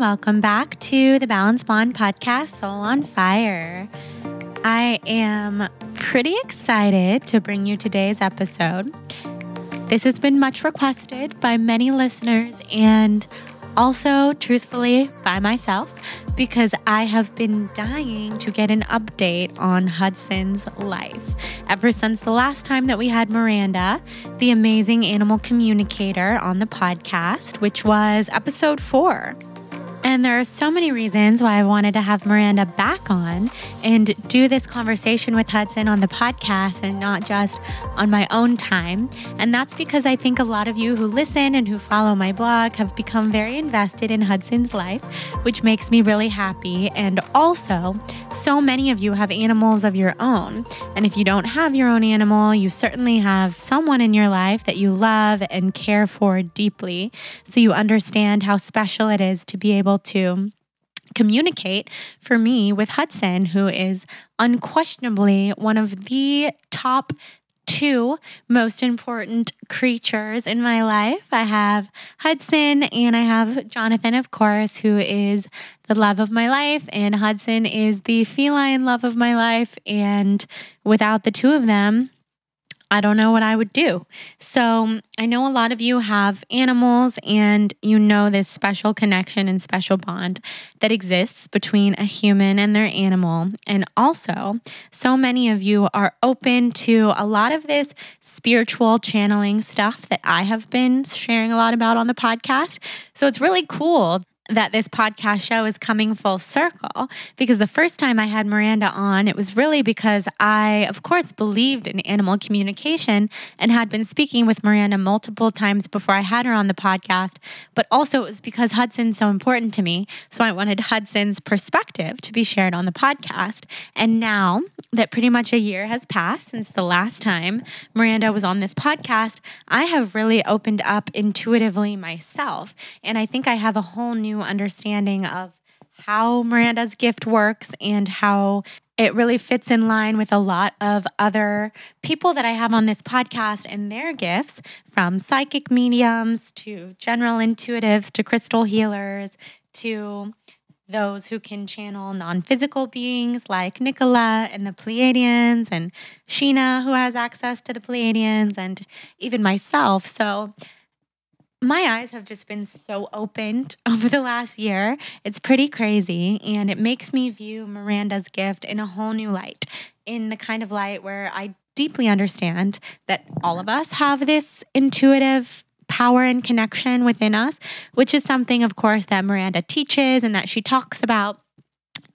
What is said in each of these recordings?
welcome back to the Balanced Blonde podcast, Soul on Fire. I am pretty excited to bring you today's episode. This has been much requested by many listeners and also, truthfully, by myself because I have been dying to get an update on Hudson's life. Ever since the last time that we had Miranda, the amazing animal communicator, on the podcast, which was episode four. And there are so many reasons why I wanted to have Miranda back on and do this conversation with Hudson on the podcast and not just on my own time. And that's because I think a lot of you who listen and who follow my blog have become very invested in Hudson's life, which makes me really happy. And also, so many of you have animals of your own. And if you don't have your own animal, you certainly have someone in your life that you love and care for deeply. So you understand how special it is to be able able to communicate for me with Hudson, who is unquestionably one of the top two most important creatures in my life. I have Hudson and I have Jonathan, of course, who is the love of my life, and Hudson is the feline love of my life. And without the two of them, I don't know what I would do. So, I know a lot of you have animals and you know this special connection and special bond that exists between a human and their animal. And also, so many of you are open to a lot of this spiritual channeling stuff that I have been sharing a lot about on the podcast. So, it's really cool that this podcast show is coming full circle because the first time I had Miranda on, it was really because I, of course, believed in animal communication and had been speaking with Miranda multiple times before I had her on the podcast. But also, it was because Hudson's so important to me. So I wanted Hudson's perspective to be shared on the podcast. And now that pretty much a year has passed since the last time Miranda was on this podcast, I have really opened up intuitively myself. And I think I have a whole new understanding of how Miranda's gift works and how it really fits in line with a lot of other people that I have on this podcast and their gifts from psychic mediums to general intuitives to crystal healers to those who can channel non physical beings like Nicola and the Pleiadians and Sheena, who has access to the Pleiadians, and even myself. So my eyes have just been so opened over the last year. It's pretty crazy. And it makes me view Miranda's gift in a whole new light, in the kind of light where I deeply understand that all of us have this intuitive power and connection within us, which is something, of course, that Miranda teaches and that she talks about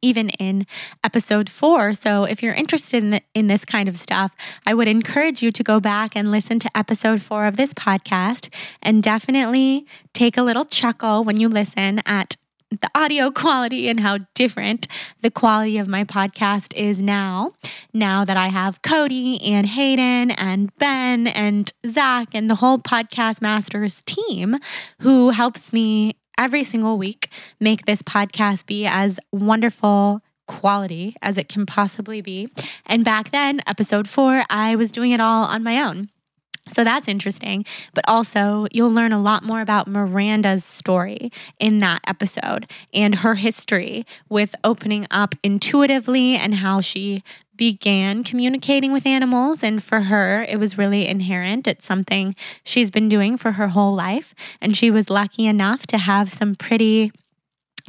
even in episode four. So, if you're interested in, the, in this kind of stuff, I would encourage you to go back and listen to episode four of this podcast and definitely take a little chuckle when you listen at the audio quality and how different the quality of my podcast is now. Now that I have Cody and Hayden and Ben and Zach and the whole Podcast Masters team who helps me every single week make this podcast be as wonderful quality as it can possibly be. And back then, episode four, I was doing it all on my own. So that's interesting. But also, you'll learn a lot more about Miranda's story in that episode and her history with opening up intuitively and how she began communicating with animals. And for her, it was really inherent. It's something she's been doing for her whole life. And she was lucky enough to have some pretty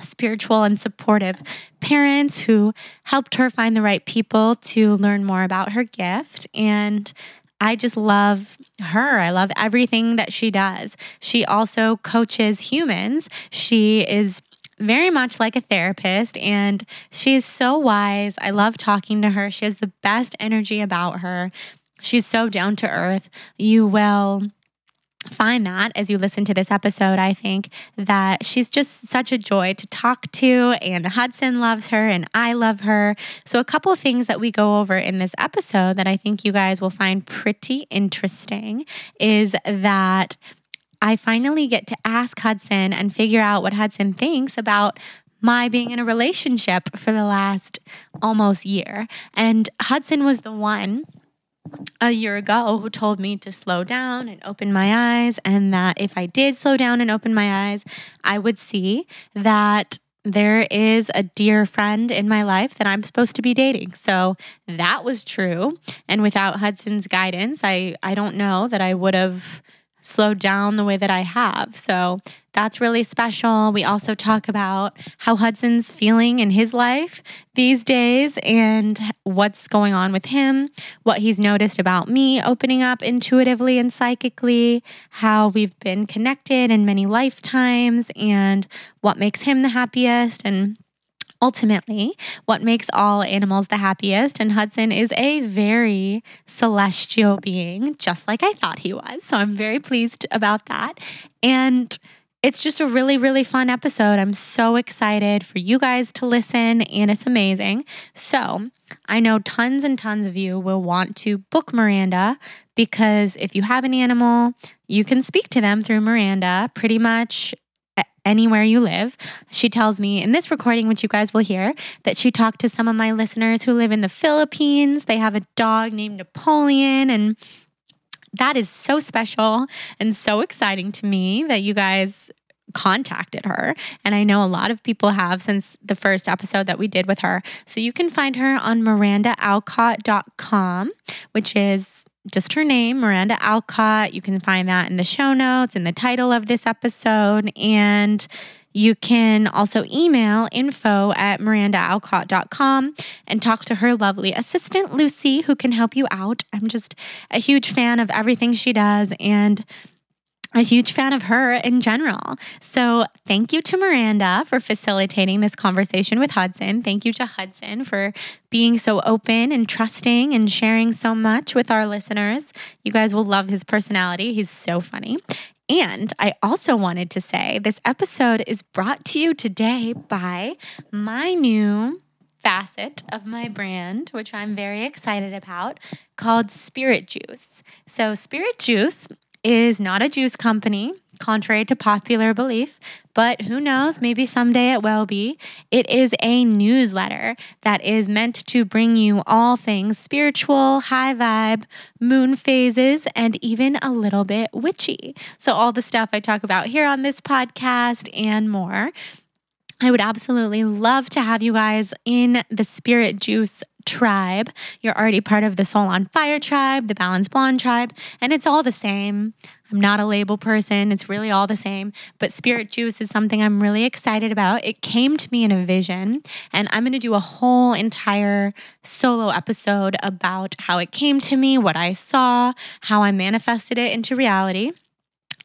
spiritual and supportive parents who helped her find the right people to learn more about her gift. And I just love her. I love everything that she does. She also coaches humans. She is very much like a therapist and she's so wise. I love talking to her. She has the best energy about her. She's so down to earth. You will find that as you listen to this episode. I think that she's just such a joy to talk to, and Hudson loves her, and I love her. So, a couple things that we go over in this episode that I think you guys will find pretty interesting is that I finally get to ask Hudson and figure out what Hudson thinks about my being in a relationship for the last almost year. And Hudson was the one a year ago who told me to slow down and open my eyes, and that if I did slow down and open my eyes, I would see that there is a dear friend in my life that I'm supposed to be dating. So that was true. And without Hudson's guidance, I, I don't know that I would have slowed down the way that I have. So that's really special. We also talk about how Hudson's feeling in his life these days and what's going on with him, what he's noticed about me opening up intuitively and psychically, how we've been connected in many lifetimes, and what makes him the happiest. And ultimately what makes all animals the happiest. And Hudson is a very celestial being, just like I thought he was. So I'm very pleased about that. And it's just a really, really fun episode. I'm so excited for you guys to listen, and it's amazing. So, I know tons and tons of you will want to book Miranda because if you have an animal, you can speak to them through Miranda pretty much anywhere you live. She tells me in this recording, which you guys will hear, that she talked to some of my listeners who live in the Philippines. They have a dog named Napoleon, and that is so special and so exciting to me that you guys contacted her. And I know a lot of people have since the first episode that we did with her. So you can find her on mirandaalcott.com, which is just her name, Miranda Alcott. You can find that in the show notes, in the title of this episode. And you can also email info at mirandaalcott.com and talk to her lovely assistant, Lucy, who can help you out. I'm just a huge fan of everything she does. And a huge fan of her in general. So, thank you to Miranda for facilitating this conversation with Hudson. Thank you to Hudson for being so open and trusting and sharing so much with our listeners. You guys will love his personality. He's so funny. And I also wanted to say this episode is brought to you today by my new facet of my brand, which I'm very excited about, called Spirit Juice. So, Spirit Juice is not a juice company, contrary to popular belief, but who knows, maybe someday it will be. It is a newsletter that is meant to bring you all things spiritual, high vibe, moon phases, and even a little bit witchy. So, all the stuff I talk about here on this podcast and more. I would absolutely love to have you guys in the Spirit Juice tribe. You're already part of the Soul on Fire tribe, the Balanced Blonde tribe, and it's all the same. I'm not a label person. It's really all the same. But Spirit Juice is something I'm really excited about. It came to me in a vision, and I'm going to do a whole entire solo episode about how it came to me, what I saw, how I manifested it into reality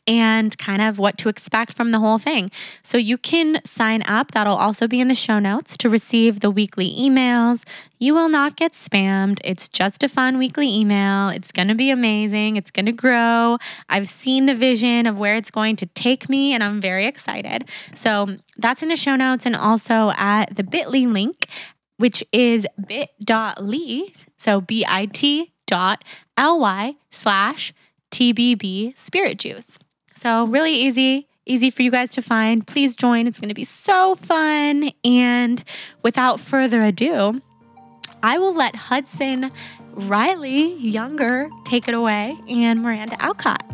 and kind of what to expect from the whole thing. So you can sign up. That'll also be in the show notes to receive the weekly emails. You will not get spammed. It's just a fun weekly email. It's going to be amazing. It's going to grow. I've seen the vision of where it's going to take me, and I'm very excited. So that's in the show notes and also at the bit.ly link, which is bit.ly. So B I T dot L Y slash TBB Spirit Juice. So, really easy, easy for you guys to find. Please join. It's going to be so fun. And without further ado, I will let Hudson Riley Younger take it away and Miranda Alcott.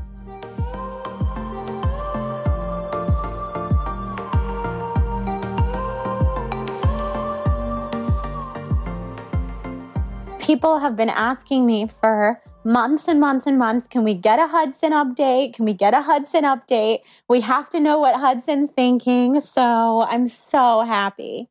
People have been asking me for months and months and months. Can we get a Hudson update? Can we get a Hudson update? We have to know what Hudson's thinking. So I'm so happy.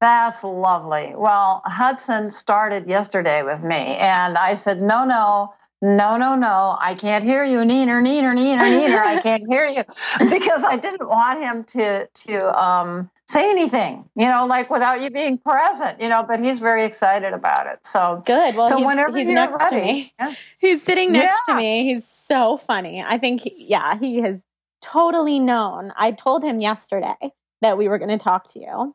That's lovely. Well, Hudson started yesterday with me, and I said, no, no, no, no, no, I can't hear you, neener, neener, neener, neener. I can't hear you because I didn't want him to to um, say anything, you know, like without you being present, you know. But he's very excited about it. So good. Well, so he's, whenever he's next ready, to me, yeah. he's sitting next Yeah. to me. He's so funny. I think, he, yeah, he has totally known. I told him yesterday that we were going to talk to you.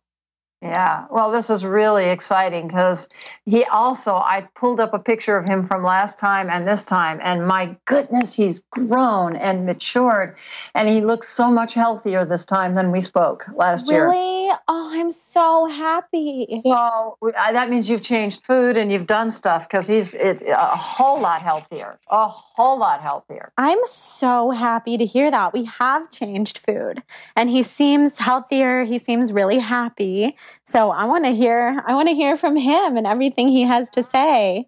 Yeah. Well, this is really exciting because he also, I pulled up a picture of him from last time and this time, and my goodness, he's grown and matured, and he looks so much healthier this time than we spoke last really? year. Really? Oh, I'm so happy. So uh, that means you've changed food and you've done stuff because he's it, a whole lot healthier, a whole lot healthier. I'm so happy to hear that. We have changed food, and he seems healthier. He seems really happy. So I want to hear I want to hear from him and everything he has to say.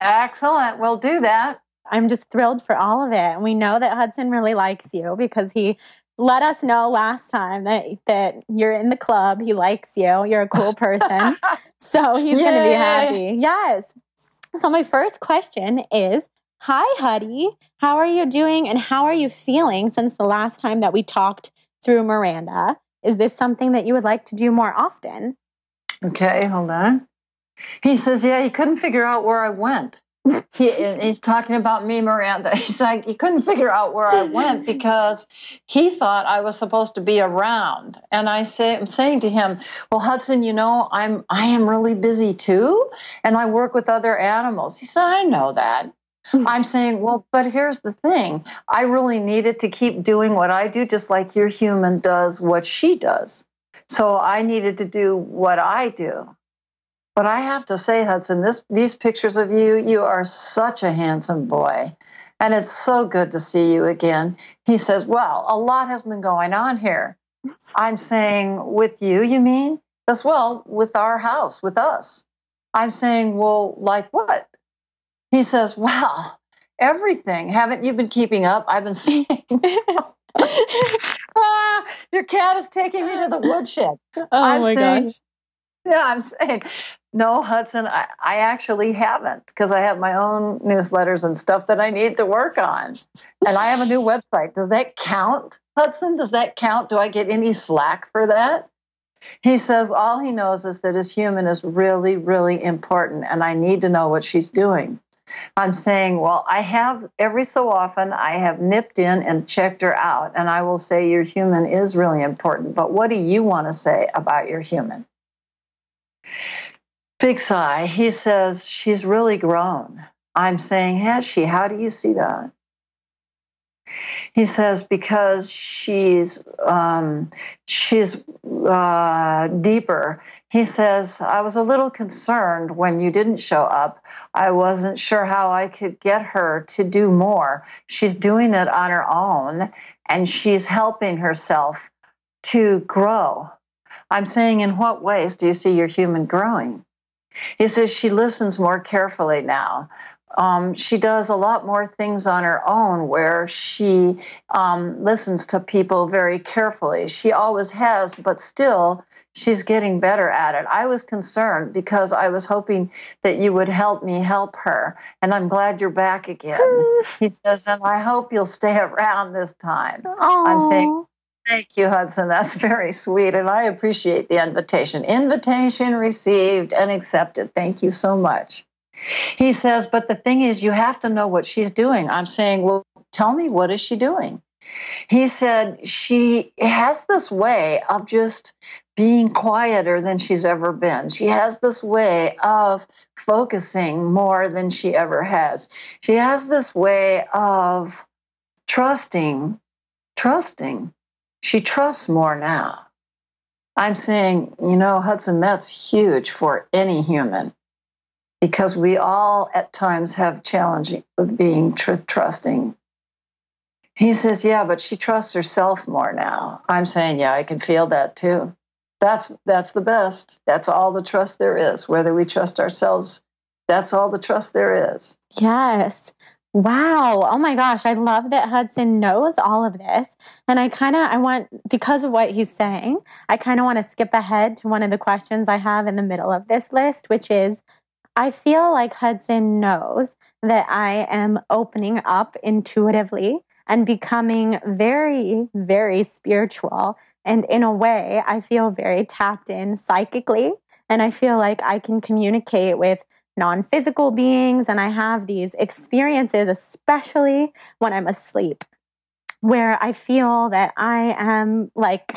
Excellent. We'll do that. I'm just thrilled for all of it. And we know that Hudson really likes you because he let us know last time that that you're in the club. He likes you. You're a cool person. so he's going to be happy. Yes. So my first question is Hi, Huddy. How are you doing and how are you feeling since the last time that we talked through Miranda? Is this something that you would like to do more often? Okay, hold on. He says, Yeah, he couldn't figure out where I went. he, he's talking about me, Miranda. He's like, he couldn't figure out where I went because he thought I was supposed to be around. And I say, I'm saying to him, well, Hudson, you know, I'm, I am really busy too. And I work with other animals. He said, I know that. I'm saying, well, but here's the thing. I really needed to keep doing what I do, just like your human does what she does. So I needed to do what I do. But I have to say, Hudson, this, these pictures of you, you are such a handsome boy. And it's so good to see you again. He says, Well, a lot has been going on here. I'm saying, With you, you mean? As well, with our house, with us. I'm saying, Well, like what? He says, Well, everything. Haven't you been keeping up? I've been seeing. ah, your cat is taking me to the woodshed. Oh I'm my saying, gosh. Yeah, I'm saying, no, Hudson, I, I actually haven't because I have my own newsletters and stuff that I need to work on. And I have a new website. Does that count, Hudson? Does that count? Do I get any slack for that? He says all he knows is that his human is really, really important, and I need to know what she's doing. I'm saying, well, I have every so often I have nipped in and checked her out, and I will say your human is really important. But what do you want to say about your human? Big sigh. He says, she's really grown. I'm saying, has she? How do you see that? He says because she's um, she's uh, deeper. He says I was a little concerned when you didn't show up. I wasn't sure how I could get her to do more. She's doing it on her own, and she's helping herself to grow. I'm saying, in what ways do you see your human growing? He says she listens more carefully now um, she does a lot more things on her own where she um, listens to people very carefully. She always has, but still, she's getting better at it. I was concerned because I was hoping that you would help me help her, and I'm glad you're back again. he says, and I hope you'll stay around this time. Aww. I'm saying, Thank you, Hudson. That's very sweet, and I appreciate the invitation. Invitation received and accepted. Thank you so much. He says, but the thing is, you have to know what she's doing. I'm saying, well, tell me, what is she doing? He said, she has this way of just being quieter than she's ever been. She has this way of focusing more than she ever has. She has this way of trusting, trusting. She trusts more now. I'm saying, you know, Hudson, that's huge for any human because we all at times have challenging with being tr- trusting. He says, "Yeah, but she trusts herself more now." I'm saying, "Yeah, I can feel that too." That's that's the best. That's all the trust there is. Whether we trust ourselves, that's all the trust there is. Yes. Wow. Oh my gosh. I love that Hudson knows all of this. And I kind of, I want, because of what he's saying, I kind of want to skip ahead to one of the questions I have in the middle of this list, which is I feel like Hudson knows that I am opening up intuitively and becoming very, very spiritual. And in a way, I feel very tapped in psychically. And I feel like I can communicate with non physical beings. And I have these experiences, especially when I'm asleep, where I feel that I am like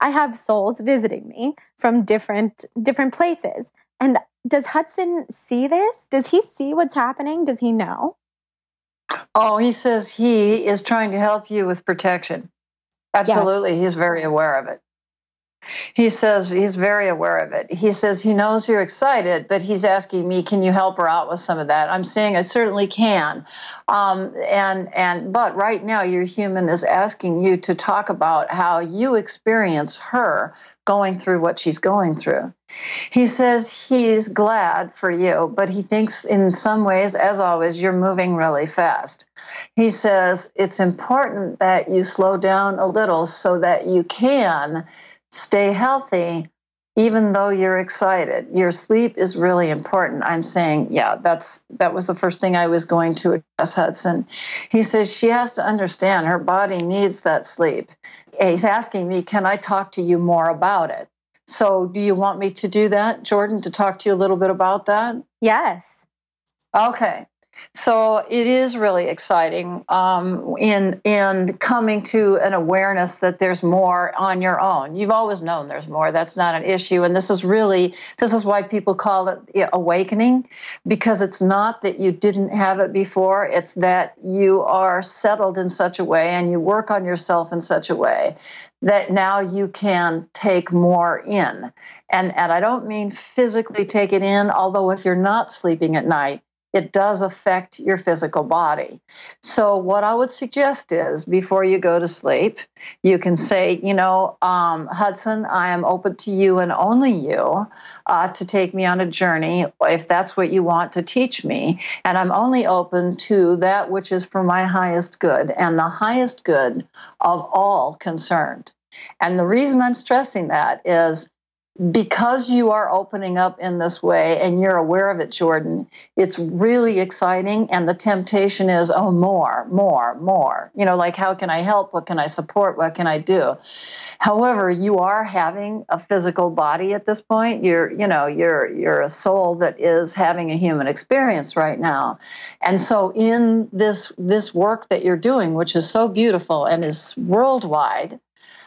I have souls visiting me from different different places. And does Hudson see this? Does he see what's happening? Does he know? Oh, he says he is trying to help you with protection. Absolutely. Yes. He's very aware of it. He says he's very aware of it. He says he knows you're excited, but he's asking me, "Can you help her out with some of that?" I'm saying I certainly can, um, and and but right now your human is asking you to talk about how you experience her going through what she's going through. He says he's glad for you, but he thinks in some ways, as always, you're moving really fast. He says it's important that you slow down a little so that you can stay healthy even though you're excited your sleep is really important. I'm saying yeah that's that was the first thing i was going to address hudson. He says she has to understand her body needs that sleep. He's asking me can i talk to you more about it? So do you want me to do that jordan to talk to you a little bit about that? Yes. Okay so it is really exciting um, in in coming to an awareness that there's more on your own. You've always known there's more. That's not an issue, and this is really this is why people call it awakening, because it's not that you didn't have it before. It's that you are settled in such a way and you work on yourself in such a way that now you can take more in. And, and I don't mean physically take it in, although if you're not sleeping at night, it does affect your physical body. So, what I would suggest is before you go to sleep, you can say, you know, um, Hudson, I am open to you and only you uh, to take me on a journey if that's what you want to teach me. And I'm only open to that which is for my highest good and the highest good of all concerned. And the reason I'm stressing that is because you are opening up in this way and you're aware of it, Jordan, it's really exciting. And the temptation is, oh, more, more, more. You know, like, how can I help? What can I support? What can I do? However, you are having a physical body at this point. You're, you know, you're you're a soul that is having a human experience right now. And so in this this work that you're doing, which is so beautiful and is worldwide,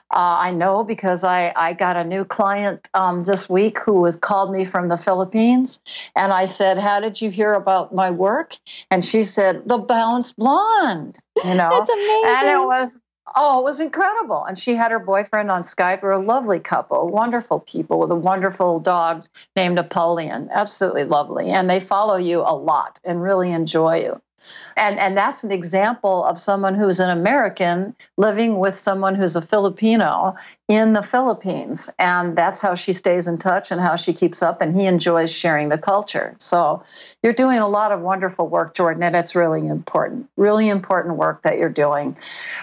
uh, I know because I, I got a new client um, this week who was called me from the Philippines. And I said, How did you hear about my work? And she said, The Balanced Blonde. You know? That's amazing. And it was Oh, it was incredible. And she had her boyfriend on Skype. We're a lovely couple, wonderful people with a wonderful dog named Napoleon. Absolutely lovely. And they follow you a lot and really enjoy you. And, and that's an example of someone who's an American living with someone who's a Filipino in the Philippines. And that's how she stays in touch and how she keeps up. And he enjoys sharing the culture. So you're doing a lot of wonderful work, Jordan, and it's really important, really important work that you're doing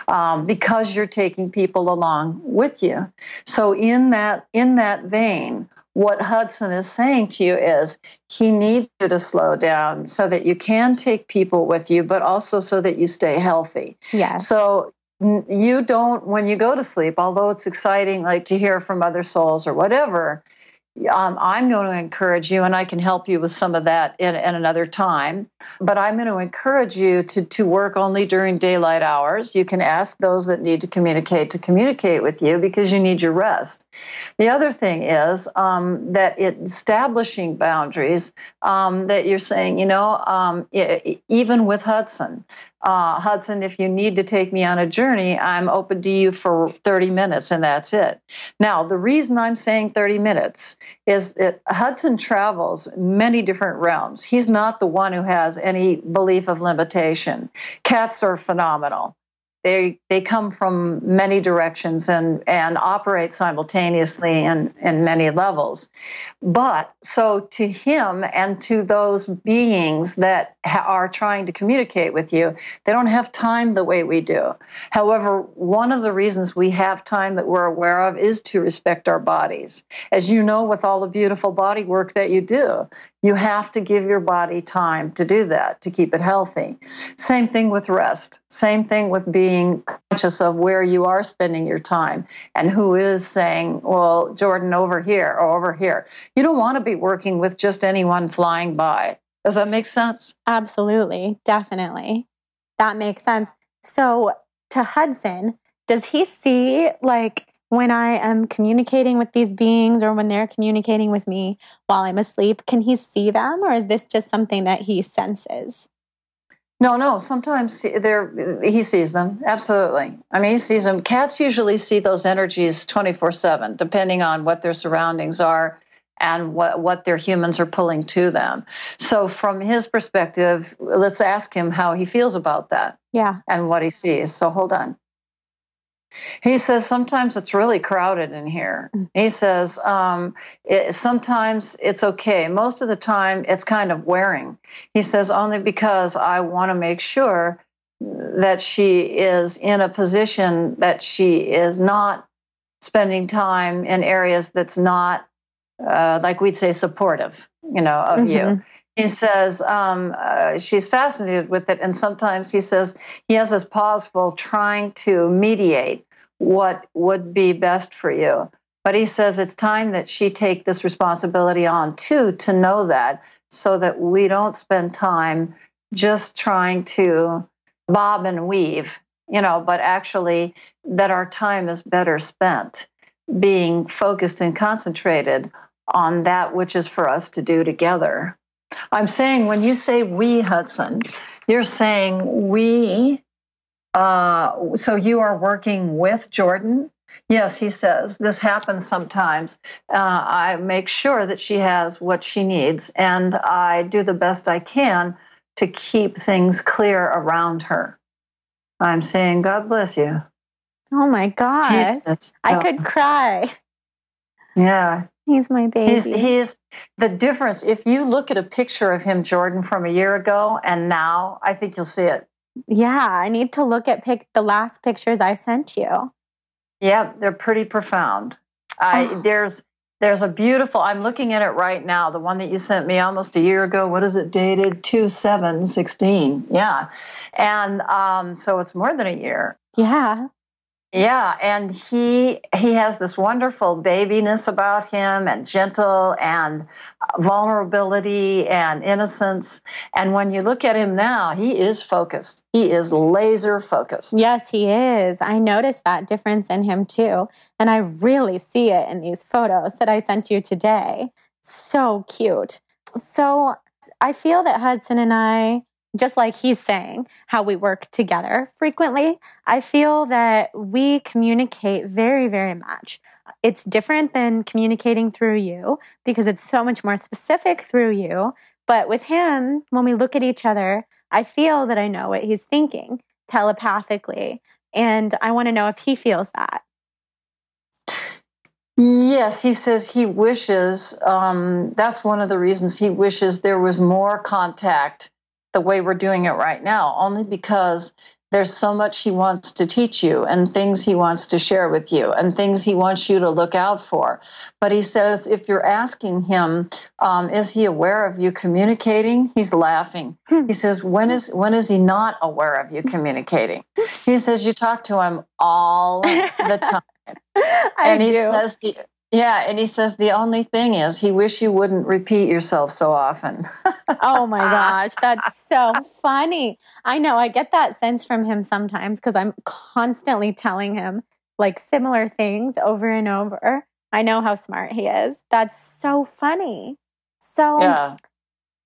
um, because you're taking people along with you. So in that in that vein, what Hudson is saying to you is he needs you to slow down so that you can take people with you, but also so that you stay healthy. Yes. So you don't, when you go to sleep, although it's exciting, like to hear from other souls or whatever, um, I'm going to encourage you, and I can help you with some of that in, in, another time. But I'm going to encourage you to, to work only during daylight hours. You can ask those that need to communicate to communicate with you because you need your rest. The other thing is um, that it, establishing boundaries, um, that you're saying, you know, um, even with Hudson, uh, Hudson, if you need to take me on a journey, I'm open to you for 30 minutes and that's it. Now, the reason I'm saying 30 minutes is that Hudson travels many different realms. He's not the one who has any belief of limitation. Cats are phenomenal they they come from many directions and and operate simultaneously in in many levels but so to him and to those beings that ha- are trying to communicate with you they don't have time the way we do however one of the reasons we have time that we're aware of is to respect our bodies as you know with all the beautiful body work that you do you have to give your body time to do that, to keep it healthy. Same thing with rest. Same thing with being conscious of where you are spending your time and who is saying, well, Jordan, over here or over here. You don't want to be working with just anyone flying by. Does that make sense? Absolutely. Definitely. That makes sense. So, to Hudson, does he see like when I am communicating with these beings or when they're communicating with me while I'm asleep? Can he see them or is this just something that he senses? No, no. Sometimes there he sees them. Absolutely. I mean, he sees them. Cats usually see those energies twenty four seven, depending on what their surroundings are and what what their humans are pulling to them. So, from his perspective, let's ask him how he feels about that. Yeah. And what he sees. So, hold on. He says sometimes it's really crowded in here. He says um, it, sometimes it's okay. Most of the time it's kind of wearing. He says only because I want to make sure that she is in a position that she is not spending time in areas that's not, uh, like we'd say, supportive, you know, of mm-hmm. you he says um, uh, she's fascinated with it, and sometimes he says he has his paws full trying to mediate what would be best for you. But he says it's time that she take this responsibility on too to know that, so that we don't spend time just trying to bob and weave, you know, but actually that our time is better spent being focused and concentrated on that which is for us to do together. I'm saying when you say we, Hudson, you're saying we. Uh, so you are working with Jordan? Yes, he says. This happens sometimes. Uh, I make sure that she has what she needs, and I do the best I can to keep things clear around her. I'm saying, God bless you. Oh my God. I could cry. Yeah. He's my baby. He's, he's the difference. If you look at a picture of him, Jordan, from a year ago and now, I think you'll see it. Yeah, I need to look at pic- the last pictures I sent you. Yeah, they're pretty profound. I oh. there's there's a beautiful. I'm looking at it right now. The one that you sent me almost a year ago. What is it dated? Two seven sixteen. Yeah, and um, so it's more than a year. Yeah. Yeah, and he he has this wonderful babiness about him and gentle and vulnerability and innocence. And when you look at him now, he is focused. He is laser focused. Yes, he is. I noticed that difference in him too, and I really see it in these photos that I sent you today. So cute. So I feel that Hudson and I just like he's saying, how we work together frequently, I feel that we communicate very, very much. It's different than communicating through you because it's so much more specific through you. But with him, when we look at each other, I feel that I know what he's thinking telepathically. And I want to know if he feels that. Yes, he says he wishes. Um, that's one of the reasons he wishes there was more contact the way we're doing it right now, only because there's so much he wants to teach you and things he wants to share with you and things he wants you to look out for. But he says if you're asking him, um, is he aware of you communicating? He's laughing. Hmm. He says, when is when is he not aware of you communicating? he says you talk to him all the time. and he do. says yeah, and he says the only thing is he wish you wouldn't repeat yourself so often. oh my gosh, that's so funny. I know I get that sense from him sometimes because I'm constantly telling him like similar things over and over. I know how smart he is. That's so funny. So yeah.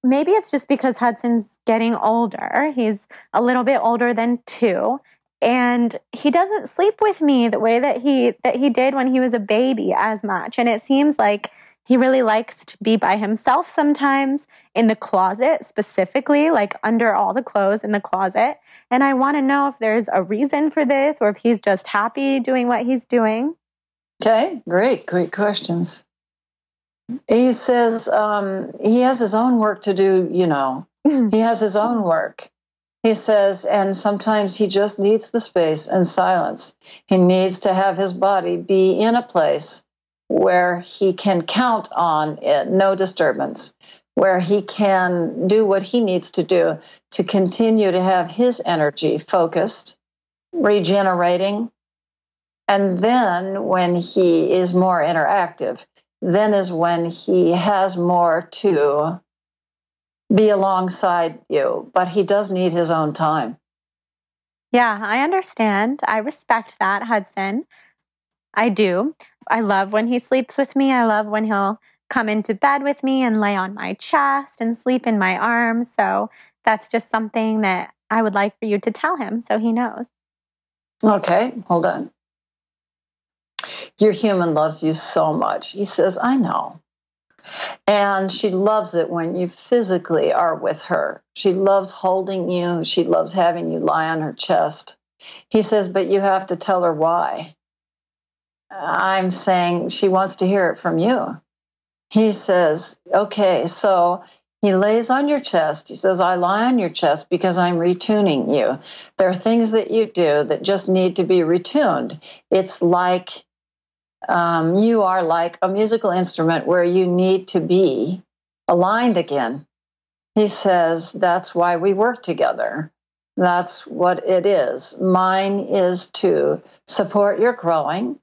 maybe it's just because Hudson's getting older. He's a little bit older than 2 and he doesn't sleep with me the way that he that he did when he was a baby as much. And it seems like he really likes to be by himself sometimes in the closet specifically like under all the clothes in the closet. And i want to know if there's a reason for this or if he's just happy doing what he's doing. Okay great great questions. He says um, he has his own work to do you know. He has his own work he says, and sometimes he just needs the space and silence. He needs to have his body be in a place where he can count on it, no disturbance, where he can do what he needs to do to continue to have his energy focused, regenerating. And then when he is more interactive, then is when he has more to be alongside you, but he does need his own time. Yeah, I understand. I respect that, Hudson. I do. I love when he sleeps with me. I love when he'll come into bed with me and lay on my chest and sleep in my arms. So that's just something that I would like for you to tell him so he knows. Okay, hold on. Your human loves you so much. He says, I know. And she loves it when you physically are with her. She loves holding you. She loves having you lie on her chest. He says, but you have to tell her why. I'm saying she wants to hear it from you. He says, okay, so he lays on your chest. He says, I lie on your chest because I'm retuning you. There are things that you do that just need to be retuned. It's like um, you are like a musical instrument where you need to be aligned again. He says, That's why we work together. That's what it is. Mine is to support your growing,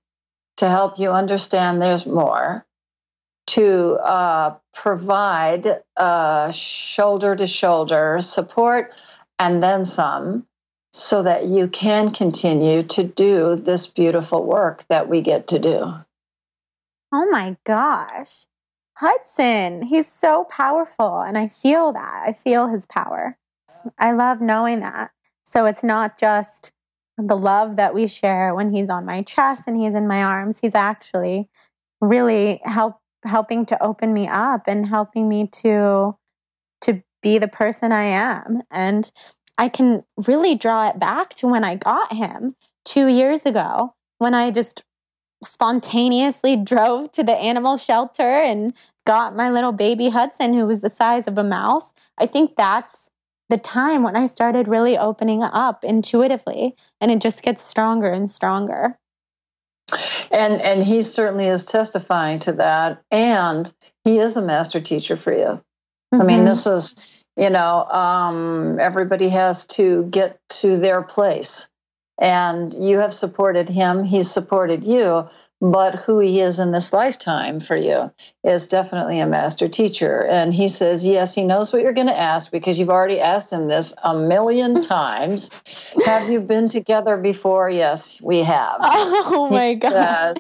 to help you understand there's more, to uh, provide uh, shoulder to shoulder support and then some so that you can continue to do this beautiful work that we get to do. Oh my gosh. Hudson, he's so powerful. And I feel that. I feel his power. I love knowing that. So it's not just the love that we share when he's on my chest and he's in my arms. He's actually really help helping to open me up and helping me to to be the person I am. And I can really draw it back to when I got him 2 years ago when I just spontaneously drove to the animal shelter and got my little baby Hudson who was the size of a mouse. I think that's the time when I started really opening up intuitively and it just gets stronger and stronger. And and he certainly is testifying to that. And he is a master teacher for you. Mm-hmm. I mean, mm-hmm. this is, you know, um, everybody has to get to their place. And you have supported him, he's supported you but who he is in this lifetime for you is definitely a master teacher. And he says, Yes, he knows what you're going to ask because you've already asked him this a million times. have you been together before? Yes, we have. Oh my God.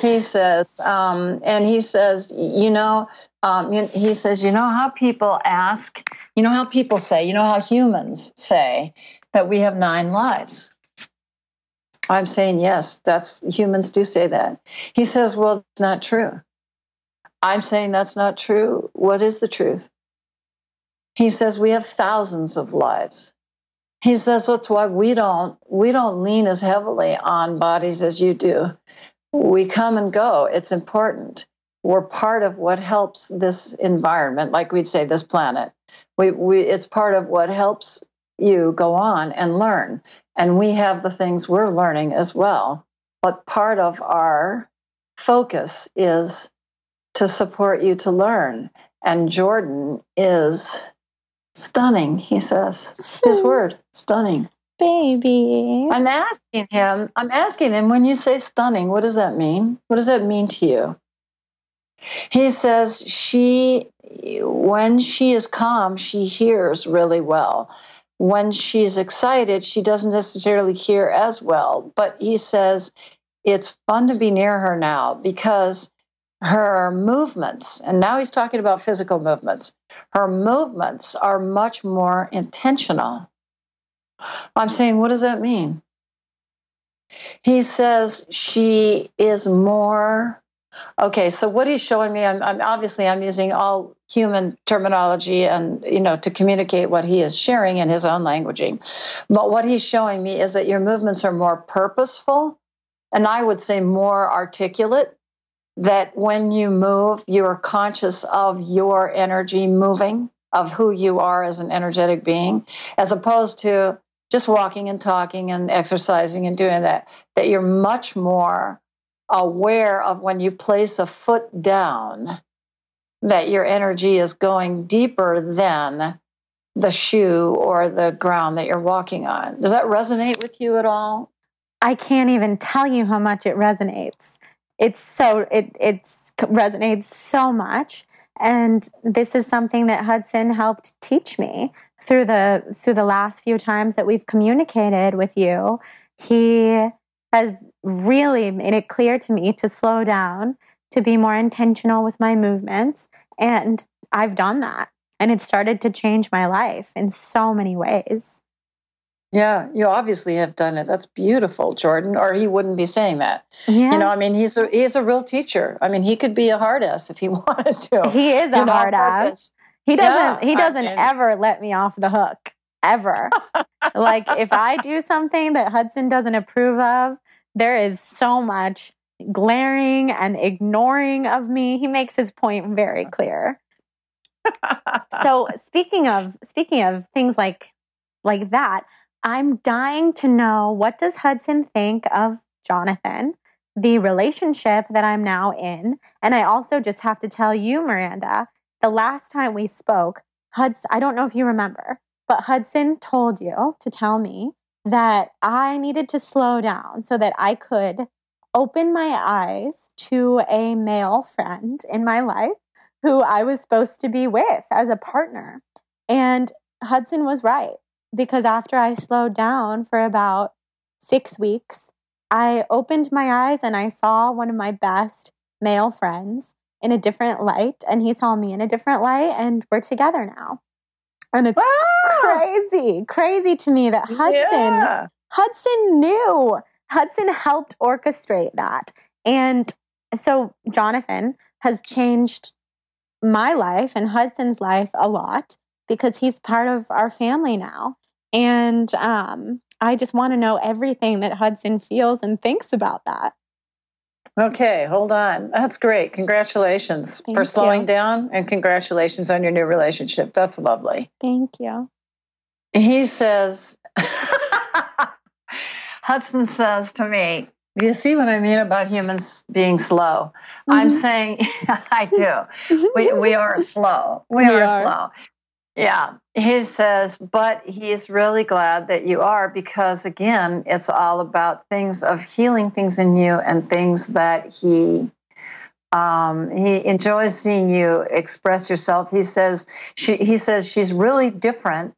He says, um, and he says, You know, um, he says, You know how people ask, you know how people say, you know how humans say that we have nine lives. I'm saying yes, that's humans do say that. He says, well, it's not true. I'm saying that's not true. What is the truth? He says we have thousands of lives. He says that's why we don't we don't lean as heavily on bodies as you do. We come and go. It's important. We're part of what helps this environment, like we'd say this planet. We, we it's part of what helps you go on and learn. And we have the things we're learning as well. But part of our focus is to support you to learn. And Jordan is stunning, he says. His word, stunning. Baby. I'm asking him, I'm asking him, when you say stunning, what does that mean? What does that mean to you? He says she, when she is calm, she hears really well when she's excited, she doesn't necessarily hear as well. But he says it's fun to be near her now because her movements, and now he's talking about physical movements, her movements are much more intentional. I'm saying, what does that mean? He says she is more Okay, so what he's showing me, I'm, I'm, obviously I'm using all human terminology and you know to communicate what he is sharing in his own languaging. But what he's showing me is that your movements are more purposeful, and I would say more articulate. That when you move, you are conscious of your energy moving, of who you are as an energetic being, as opposed to just walking and talking and exercising and doing that. That you're much more aware of when you place a foot down that your energy is going deeper than the shoe or the ground that you're walking on. Does that resonate with you at all? I can't even tell you how much it resonates. It's so it it resonates so much and this is something that Hudson helped teach me through the through the last few times that we've communicated with you. He has really made it clear to me to slow down, to be more intentional with my movements. And I've done that. And it started to change my life in so many ways. Yeah, you obviously have done it. That's beautiful, Jordan, or he wouldn't be saying that. Yeah. You know, I mean, he's a he's a real teacher. I mean, he could be a hard ass if he wanted to. He is a hard ass. He doesn't yeah, he doesn't I ever let me off the hook. Ever. like if I do something that Hudson doesn't approve of, there is so much glaring and ignoring of me. He makes his point very clear. so speaking of speaking of things like like that, I'm dying to know what does Hudson think of Jonathan, the relationship that I'm now in, and I also just have to tell you, Miranda, the last time we spoke, Hudson, I don't know if you remember, but Hudson told you to tell me that I needed to slow down so that I could open my eyes to a male friend in my life who I was supposed to be with as a partner. And Hudson was right because after I slowed down for about six weeks, I opened my eyes and I saw one of my best male friends in a different light, and he saw me in a different light, and we're together now. And it's ah! crazy, crazy to me that Hudson yeah. Hudson knew. Hudson helped orchestrate that. And so Jonathan has changed my life and Hudson's life a lot because he's part of our family now. And um, I just want to know everything that Hudson feels and thinks about that. Okay, hold on. That's great. Congratulations Thank for slowing you. down and congratulations on your new relationship. That's lovely. Thank you. He says, Hudson says to me, Do you see what I mean about humans being slow? Mm-hmm. I'm saying, I do. we, we are slow. We, we are, are slow. Yeah, he says, but he's really glad that you are because, again, it's all about things of healing things in you and things that he um, he enjoys seeing you express yourself. He says she he says she's really different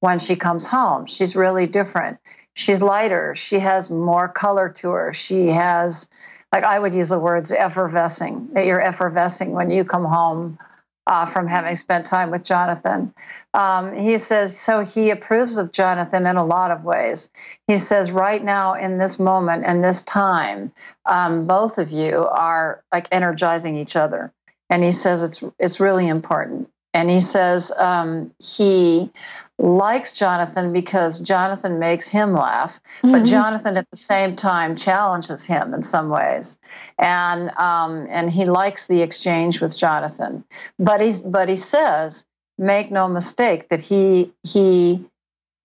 when she comes home. She's really different. She's lighter. She has more color to her. She has, like I would use the words effervescing. That you're effervescing when you come home uh, from having spent time with Jonathan. Um, he says, so he approves of Jonathan in a lot of ways. He says, right now, in this moment and this time, um, both of you are like energizing each other. And he says it's it's really important. And he says um, he likes Jonathan because Jonathan makes him laugh, but mm-hmm. Jonathan at the same time challenges him in some ways, and um, and he likes the exchange with Jonathan. But he's but he says, make no mistake that he he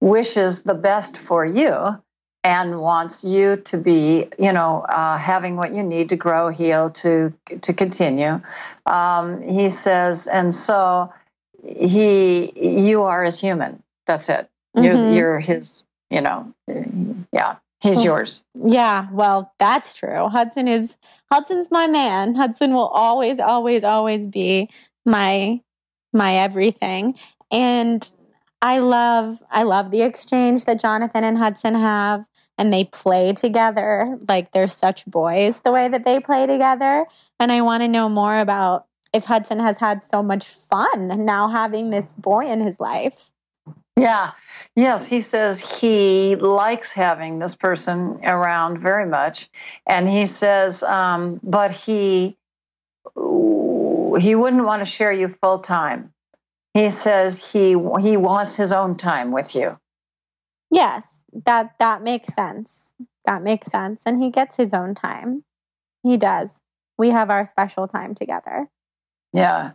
wishes the best for you and wants you to be, you know, uh, having what you need to grow, heal, to to continue. Um, he says, and so he you are as human. That's it. Mm-hmm. you're, you're, his you know yeah he's yours. yeah well that's true. Hudson is hudson's my man. Hudson will always always always be my my everything. And i love i love the exchange that jonathan and hudson have and they play together. Like they're such boys the way that they play together. And i want to know more about if Hudson has had so much fun now having this boy in his life. Yeah. Yes, he says he likes having this person around very much, and he says, um, but he he wouldn't want to share you full time. He says he he wants his own time with you. Yes, that that makes sense. That makes sense, and he gets his own time. He does. We have our special time together. Yeah.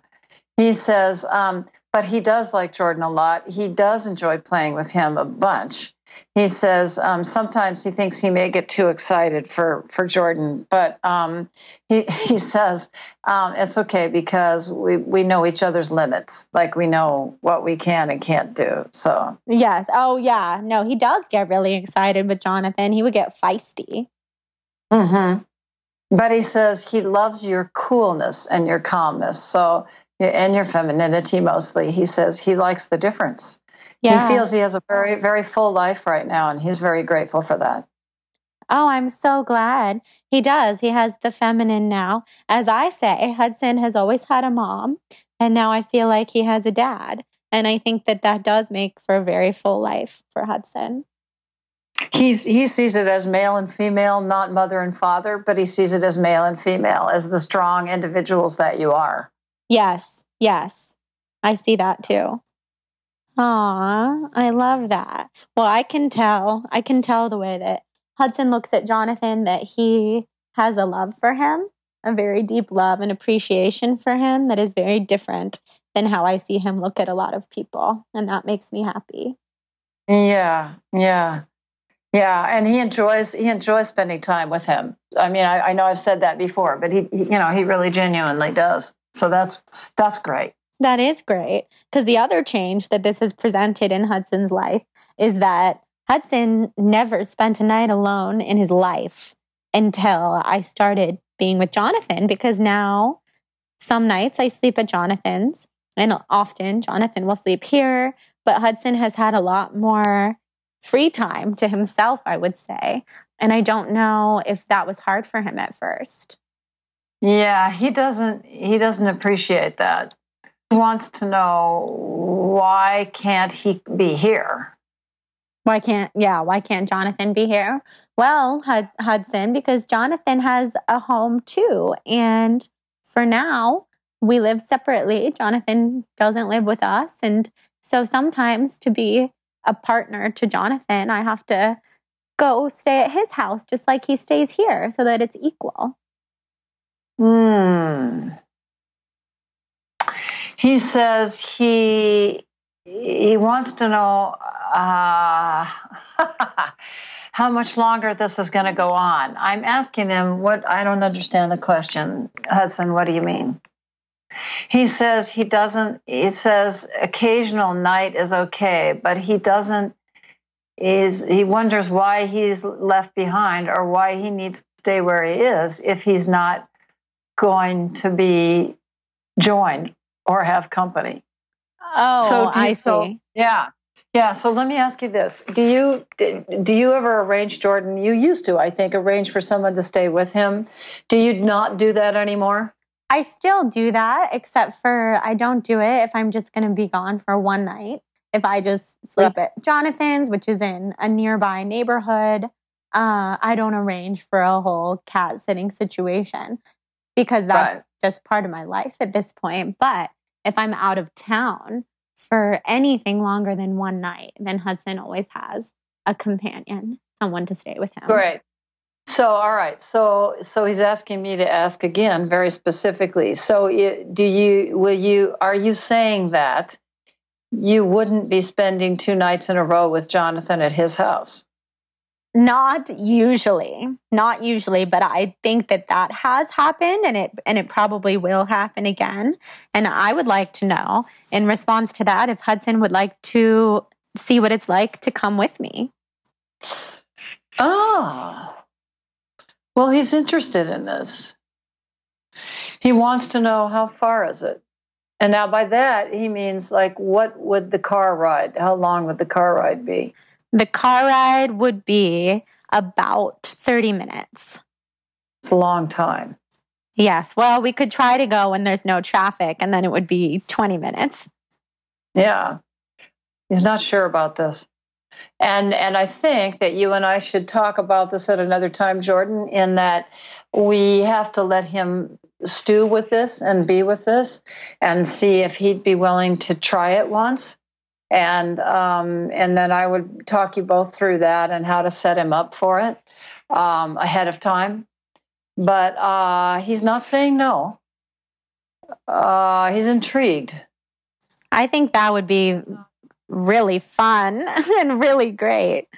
He says, um, but he does like Jordan a lot. He does enjoy playing with him a bunch. He says um, sometimes he thinks he may get too excited for, for Jordan, but um, he, he says um, it's okay because we, we know each other's limits. Like we know what we can and can't do. So, yes. Oh, yeah. No, he does get really excited with Jonathan. He would get feisty. Mm hmm. But he says he loves your coolness and your calmness. So, and your femininity mostly. He says he likes the difference. Yeah. He feels he has a very, very full life right now, and he's very grateful for that. Oh, I'm so glad. He does. He has the feminine now. As I say, Hudson has always had a mom, and now I feel like he has a dad. And I think that that does make for a very full life for Hudson. He's, he sees it as male and female, not mother and father, but he sees it as male and female, as the strong individuals that you are. Yes, yes. I see that too. Aw, I love that. Well, I can tell. I can tell the way that Hudson looks at Jonathan that he has a love for him, a very deep love and appreciation for him that is very different than how I see him look at a lot of people. And that makes me happy. Yeah, yeah. Yeah, and he enjoys he enjoys spending time with him. I mean, I, I know I've said that before, but he, he, you know, he really genuinely does. So that's that's great. That is great because the other change that this has presented in Hudson's life is that Hudson never spent a night alone in his life until I started being with Jonathan because now some nights I sleep at Jonathan's and often Jonathan will sleep here, but Hudson has had a lot more free time to himself, I would say. And I don't know if that was hard for him at first. Yeah, he doesn't he doesn't appreciate that. He wants to know why can't he be here? Why can't, yeah, why can't Jonathan be here? Well, Hudson, because Jonathan has a home too. And for now, we live separately. Jonathan doesn't live with us. And so sometimes to be a partner to Jonathan, I have to go stay at his house just like he stays here so that it's equal. Hmm. He says he he wants to know uh, how much longer this is going to go on. I'm asking him what I don't understand the question. Hudson, what do you mean? He says he doesn't, he says occasional night is okay, but he doesn't, is he wonders why he's left behind or why he needs to stay where he is if he's not going to be joined or have company. Oh, so I so, see. Yeah. Yeah, so let me ask you this: Do you do you ever arrange Jordan? You used to, I think, arrange for someone to stay with him. Do you not do that anymore? I still do that, except for I don't do it if I'm just going to be gone for one night. If I just sleep yeah. at Jonathan's, which is in a nearby neighborhood, uh, I don't arrange for a whole cat sitting situation because that's right. just part of my life at this point. But if I'm out of town, for anything longer than one night, then Hudson always has a companion, someone to stay with him. Great. So, all right. So, so he's asking me to ask again, very specifically. So, do you will you are you saying that you wouldn't be spending two nights in a row with Jonathan at his house? Not usually, not usually, but I think that that has happened and it and it probably will happen again. And I would like to know in response to that if Hudson would like to see what it's like to come with me. Oh. Well, he's interested in this. He wants to know how far is it? And now by that he means like what would the car ride? How long would the car ride be? The car ride would be about 30 minutes. It's a long time. Yes. Well, we could try to go when there's no traffic and then it would be 20 minutes. Yeah. He's not sure about this. And and I think that you and I should talk about this at another time, Jordan, in that we have to let him stew with this and be with this and see if he'd be willing to try it once and um, and then I would talk you both through that and how to set him up for it um, ahead of time. But uh, he's not saying no. Uh, he's intrigued. I think that would be really fun and really great.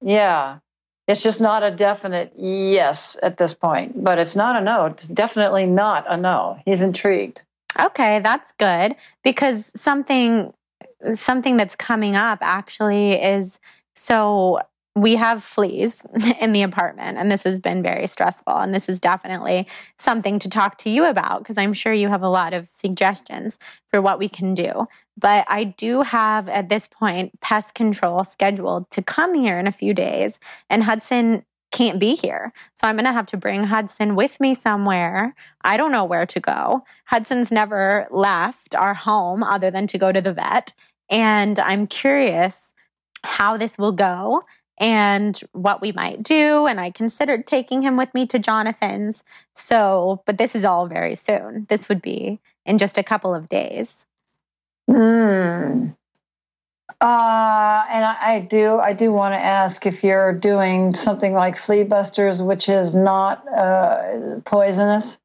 Yeah. It's just not a definite yes at this point, but it's not a no. It's definitely not a no. He's intrigued. Okay, that's good because something something that's coming up actually is so we have fleas in the apartment and this has been very stressful and this is definitely something to talk to you about because i'm sure you have a lot of suggestions for what we can do but i do have at this point pest control scheduled to come here in a few days and hudson can't be here. So I'm going to have to bring Hudson with me somewhere. I don't know where to go. Hudson's never left our home other than to go to the vet. And I'm curious how this will go and what we might do. And I considered taking him with me to Jonathan's. So, but this is all very soon. This would be in just a couple of days. Hmm. Uh, and I, I, do, I do want to ask if you're doing something like flea busters, which is not uh, poisonous.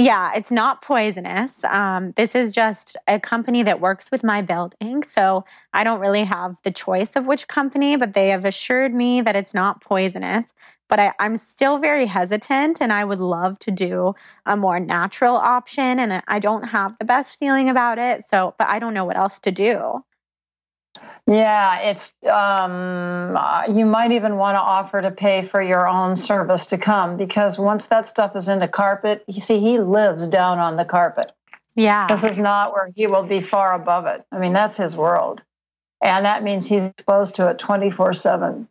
Yeah, it's not poisonous. Um, this is just a company that works with my building. So I don't really have the choice of which company, but they have assured me that it's not poisonous. But I, I'm still very hesitant and I would love to do a more natural option. And I don't have the best feeling about it. So, but I don't know what else to do. Yeah, it's um, uh, you might even want to offer to pay for your own service to come because once that stuff is in the carpet, you see, he lives down on the carpet. Yeah, this is not where he will be far above it. I mean, that's his world, and that means he's exposed to it twenty four seven.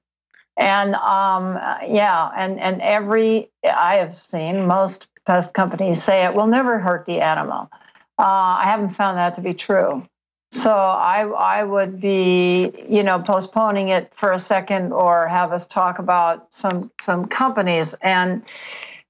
And um, yeah, and and every I have seen most pest companies say it will never hurt the animal. Uh, I haven't found that to be true. So I I would be you know postponing it for a second or have us talk about some some companies. And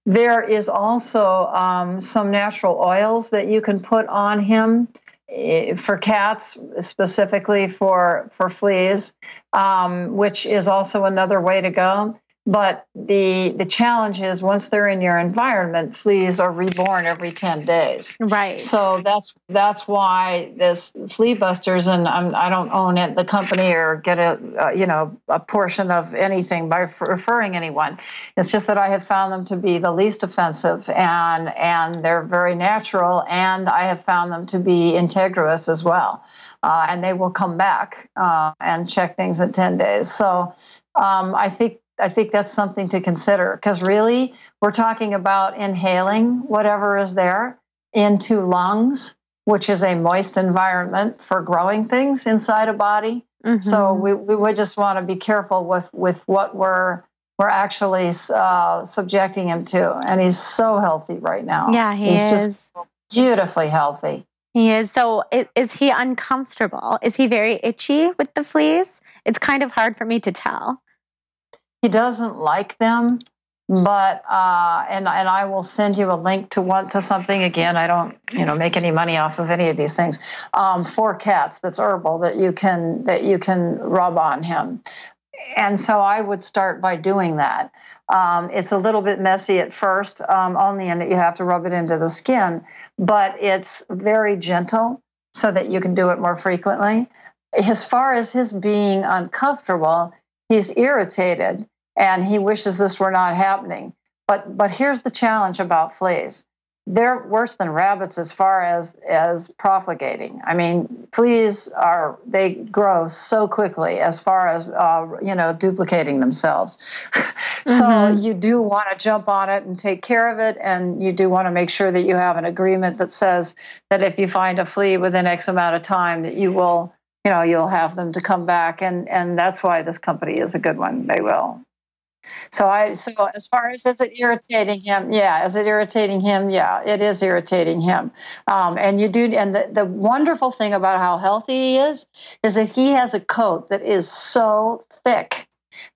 there is also um, some natural oils that you can put on him eh, for cats specifically for for fleas um, which is also another way to go but the the challenge is once they're in your environment, fleas are reborn every ten days. Right. So that's that's why this flea busters, and I'm, I do not own it, the company, or get a uh, you know a portion of anything by referring anyone. It's just that I have found them to be the least offensive, and and they're very natural, and I have found them to be integrous as well, uh, and they will come back uh, and check things in ten days. So. Um, I think I think that's something to consider because really we're talking about inhaling whatever is there into lungs, which is a moist environment for growing things inside a body. Mm-hmm. So we, we would just want to be careful with, with what we're we're actually uh, subjecting him to, and he's so healthy right now. Yeah, he he's is just beautifully healthy. He is. So, is he uncomfortable? Is he very itchy with the fleas? It's kind of hard for me to tell. He doesn't like them, but uh, and and I will send you a link to one to something again. I don't you know make any money off of any of these things um, for cats. That's herbal that you can that you can rub on him. And so I would start by doing that. Um, it's a little bit messy at first, um, only in that you have to rub it into the skin, but it's very gentle so that you can do it more frequently. As far as his being uncomfortable, he's irritated and he wishes this were not happening. But but here's the challenge about fleas. They're worse than rabbits as far as as profligating. I mean, fleas are they grow so quickly as far as uh, you know duplicating themselves. so mm-hmm. you do want to jump on it and take care of it, and you do want to make sure that you have an agreement that says that if you find a flea within X amount of time, that you will you know you'll have them to come back and and that's why this company is a good one. They will. So i so as far as is it irritating him? Yeah is it irritating him? Yeah it is irritating him. Um, and you do and the, the wonderful thing about how healthy he is is that he has a coat that is so thick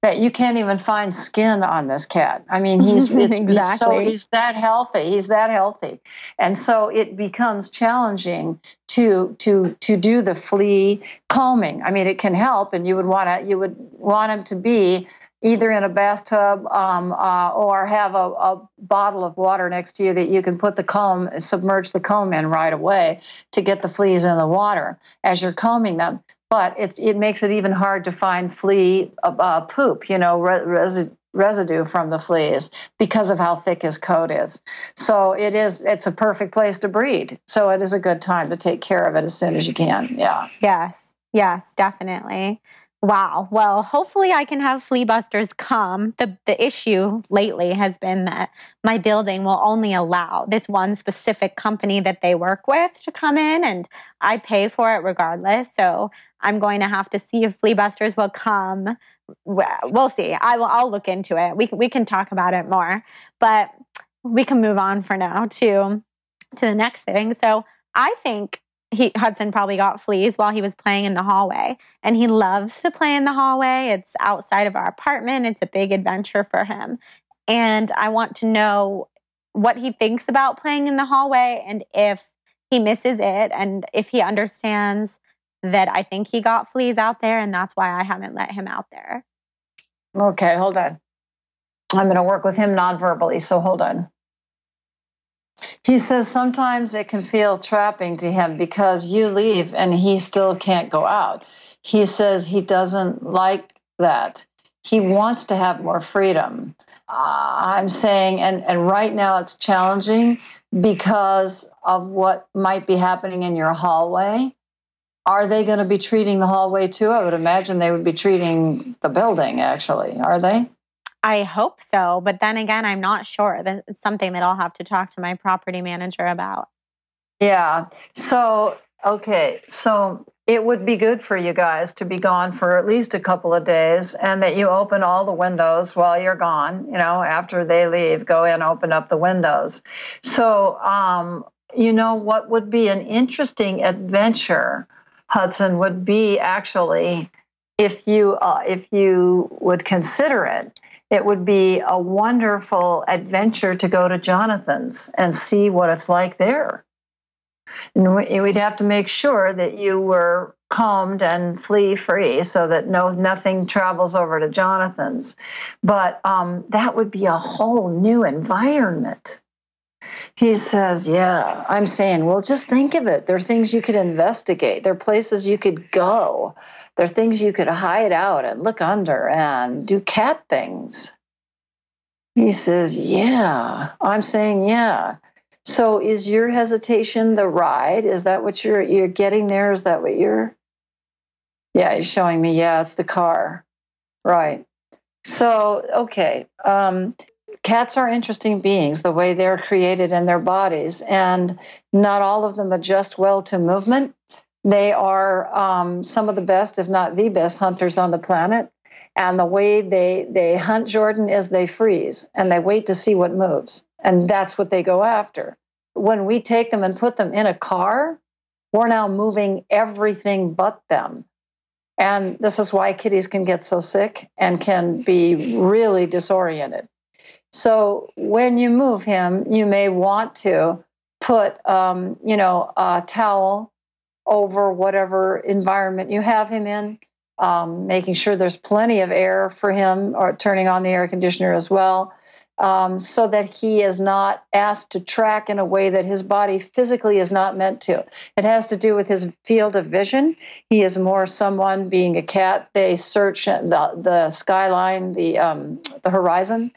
that you can't even find skin on this cat. I mean, he's exactly. he's, so, he's that healthy. He's that healthy, and so it becomes challenging to to to do the flea combing. I mean, it can help, and you would want to you would want him to be either in a bathtub um, uh, or have a, a, bottle of water next to you that you can put the comb, submerge the comb in right away to get the fleas in the water as you're combing them but it's, it makes it even hard to find flea uh, uh poop, you know, res- residue from the fleas because of how thick his coat is. So it is it's a perfect place to breed. So it is a good time to take care of it as soon as you can. Yeah. Yes. Yes, definitely. Wow. Well, hopefully I can have flea busters come. The the issue lately has been that my building will only allow this one specific company that they work with to come in and I pay for it regardless. So I'm going to have to see if flea busters will come we'll see. I will. I'll look into it. We we can talk about it more, but we can move on for now to to the next thing. So I think he Hudson probably got fleas while he was playing in the hallway, and he loves to play in the hallway. It's outside of our apartment. It's a big adventure for him, and I want to know what he thinks about playing in the hallway and if he misses it and if he understands that I think he got fleas out there and that's why I haven't let him out there. Okay, hold on. I'm going to work with him non-verbally, so hold on. He says sometimes it can feel trapping to him because you leave and he still can't go out. He says he doesn't like that. He wants to have more freedom. Uh, I'm saying, and, and right now it's challenging because of what might be happening in your hallway. Are they going to be treating the hallway too? I would imagine they would be treating the building, actually. Are they? I hope so. But then again, I'm not sure. That's something that I'll have to talk to my property manager about. Yeah. So, okay. So it would be good for you guys to be gone for at least a couple of days and that you open all the windows while you're gone. You know, after they leave, go in, open up the windows. So, um, you know, what would be an interesting adventure Hudson would be actually if you uh, if you would consider it it would be a wonderful adventure to go to Jonathan's and see what it's like there. And we'd have to make sure that you were calmed and flea free so that no nothing travels over to Jonathan's. But um, that would be a whole new environment. He says, Yeah, I'm saying, well, just think of it. There are things you could investigate, there are places you could go, there are things you could hide out and look under and do cat things. He says, Yeah. I'm saying, Yeah. So is your hesitation the ride? Is that what you're you're getting there? Is that what you're Yeah, he's showing me, yeah, it's the car. Right. So, okay. Um, cats are interesting beings the way they're created in their bodies and not all of them adjust well to movement. They are um, some of the best if not the best hunters on the planet and the way they they hunt jordan is they freeze and they wait to see what moves and that's what they go after. When we take them and put them in a car we're now moving everything but them. And this is why kitties can get so sick and can be really disoriented so when you move him, you may want to put, um, you know, a towel over whatever environment you have him in, um, making sure there's plenty of air for him, or turning on the air conditioner as well, um, so that he is not asked to track in a way that his body physically is not meant to. It has to do with his field of vision. He is more someone being a cat. They search the the skyline, the um, the horizon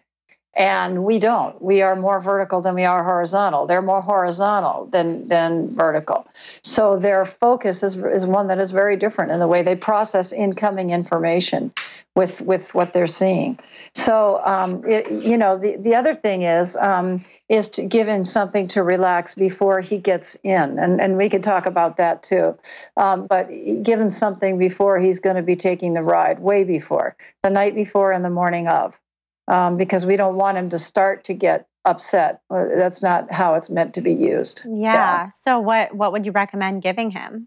and we don't. We are more vertical than we are horizontal. They're more horizontal than than vertical. So their focus is is one that is very different in the way they process incoming information with with what they're seeing. So um, it, you know the, the other thing is um, is to give him something to relax before he gets in. And and we can talk about that too. Um, but given something before he's going to be taking the ride way before the night before and the morning of um, because we don't want him to start to get upset. Uh, that's not how it's meant to be used. Yeah. yeah. So what what would you recommend giving him?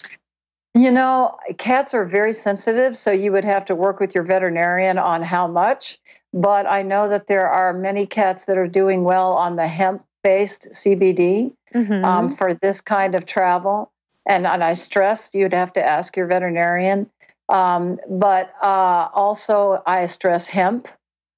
You know, cats are very sensitive, so you would have to work with your veterinarian on how much. But I know that there are many cats that are doing well on the hemp based CBD mm-hmm. um, for this kind of travel. And, and I stress you'd have to ask your veterinarian. Um, but uh, also, I stress hemp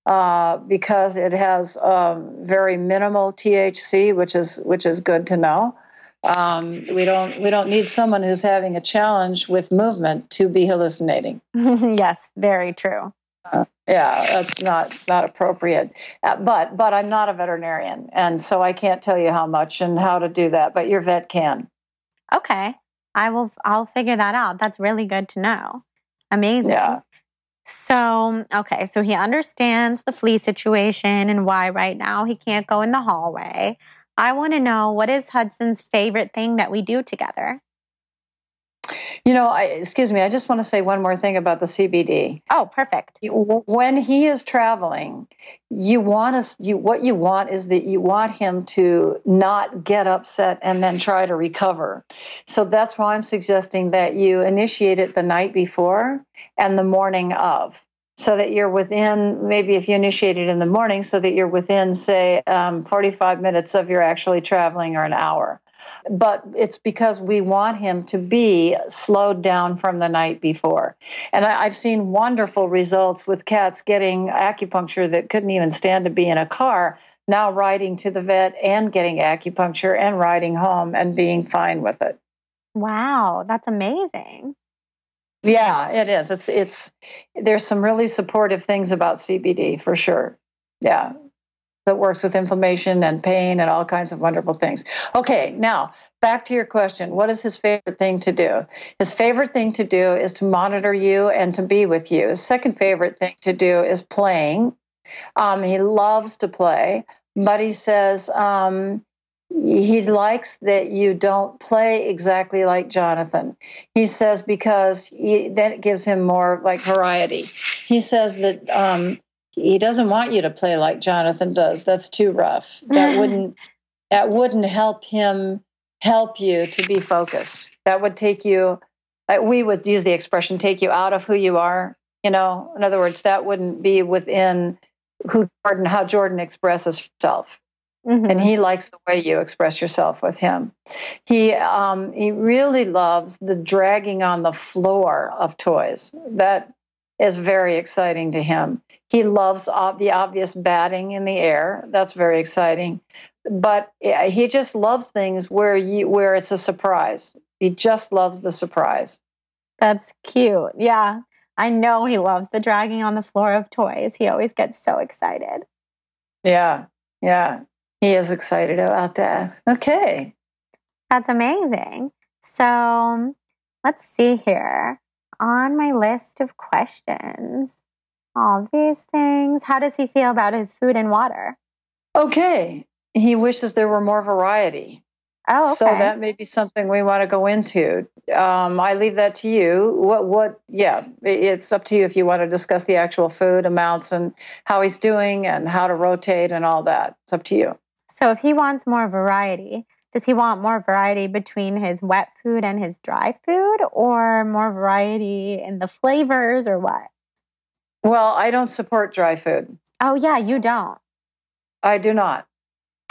uh, because it has um, very minimal THC, which is which is good to know. Um, we don't we don't need someone who's having a challenge with movement to be hallucinating. yes, very true. Uh, yeah, that's not not appropriate. Uh, but but I'm not a veterinarian, and so I can't tell you how much and how to do that. But your vet can. Okay, I will. I'll figure that out. That's really good to know. Amazing. Yeah. So, okay, so he understands the flea situation and why right now he can't go in the hallway. I want to know what is Hudson's favorite thing that we do together? You know, I, excuse me, I just want to say one more thing about the CBD. Oh, perfect. When he is traveling, you want us you what you want is that you want him to not get upset and then try to recover. So that's why I'm suggesting that you initiate it the night before and the morning of so that you're within maybe if you initiate it in the morning so that you're within say um, 45 minutes of your actually traveling or an hour but it's because we want him to be slowed down from the night before. And I, have seen wonderful results with cats getting acupuncture that couldn't even stand to be in a car, now riding to the vet and getting acupuncture and riding home and being fine with it. Wow, that's amazing. Yeah, it is. It's it's there's some really supportive things about CBD for sure. Yeah that works with inflammation and pain and all kinds of wonderful things. Okay, now back to your question. What is his favorite thing to do? His favorite thing to do is to monitor you and to be with you. His second favorite thing to do is playing. Um, he loves to play, but he says um, he likes that you don't play exactly like Jonathan. He says because he, then it gives him more like variety. He says that um, he doesn't want you to play like Jonathan does. That's too rough. That wouldn't that wouldn't help him help you to be focused. That would take you we would use the expression take you out of who you are, you know. In other words, that wouldn't be within who Jordan how Jordan expresses himself. Mm-hmm. And he likes the way you express yourself with him. He um, he really loves the dragging on the floor of toys. That is very exciting to him. He loves the obvious batting in the air. That's very exciting. But he just loves things where you where it's a surprise. He just loves the surprise. That's cute. Yeah. I know he loves the dragging on the floor of toys. He always gets so excited. Yeah. Yeah. He is excited about that. Okay. That's amazing. So let's see here on my list of questions. All these things. How does he feel about his food and water? Okay. He wishes there were more variety. Oh, okay. So that may be something we want to go into. Um, I leave that to you. What? What? Yeah, it's up to you if you want to discuss the actual food amounts and how he's doing and how to rotate and all that. It's up to you. So if he wants more variety, does he want more variety between his wet food and his dry food or more variety in the flavors or what? Well, I don't support dry food. Oh, yeah, you don't. I do not.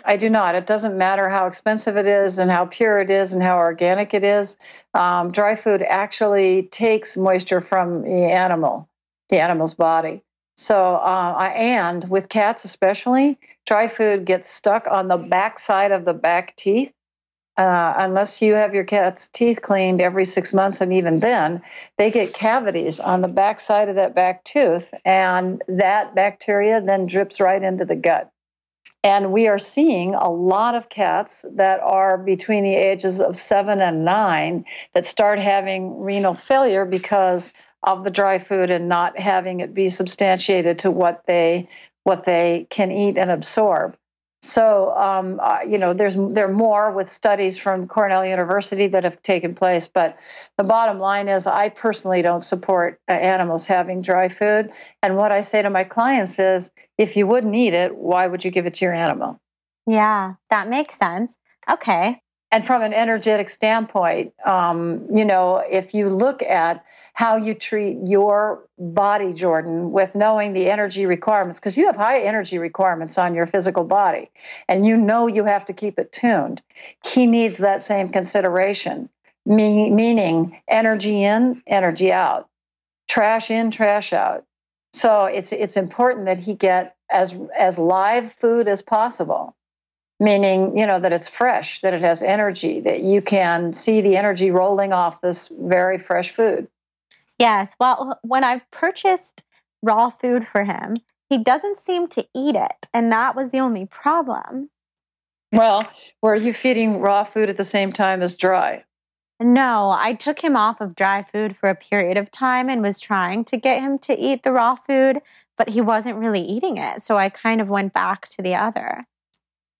I do not. It doesn't matter how expensive it is and how pure it is and how organic it is. Um, dry food actually takes moisture from the animal, the animal's body. So, uh, and with cats especially, dry food gets stuck on the back side of the back teeth. Uh, unless you have your cat's teeth cleaned every six months, and even then, they get cavities on the back side of that back tooth, and that bacteria then drips right into the gut. And we are seeing a lot of cats that are between the ages of seven and nine that start having renal failure because of the dry food and not having it be substantiated to what they what they can eat and absorb. So, um, uh, you know, there's there are more with studies from Cornell University that have taken place, but the bottom line is, I personally don't support uh, animals having dry food. And what I say to my clients is, if you wouldn't eat it, why would you give it to your animal? Yeah, that makes sense. Okay. And from an energetic standpoint, um, you know, if you look at how you treat your body, Jordan, with knowing the energy requirements, because you have high energy requirements on your physical body, and you know you have to keep it tuned. He needs that same consideration, meaning energy in, energy out, trash in, trash out. So it's it's important that he get as as live food as possible meaning you know that it's fresh that it has energy that you can see the energy rolling off this very fresh food Yes. Well, when I've purchased raw food for him, he doesn't seem to eat it. And that was the only problem. Well, were you feeding raw food at the same time as dry? No, I took him off of dry food for a period of time and was trying to get him to eat the raw food, but he wasn't really eating it. So I kind of went back to the other.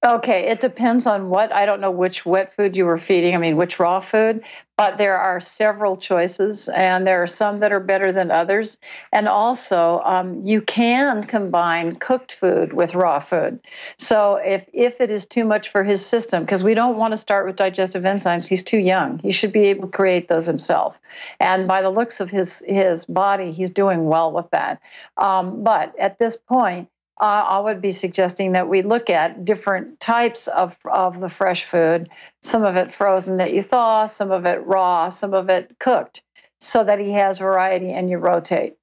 Okay, it depends on what. I don't know which wet food you were feeding. I mean, which raw food, but there are several choices, and there are some that are better than others. And also, um, you can combine cooked food with raw food. So if if it is too much for his system, because we don't want to start with digestive enzymes, he's too young. He should be able to create those himself. And by the looks of his his body, he's doing well with that. Um, but at this point uh, I would be suggesting that we look at different types of, of the fresh food, some of it frozen that you thaw, some of it raw, some of it cooked, so that he has variety and you rotate.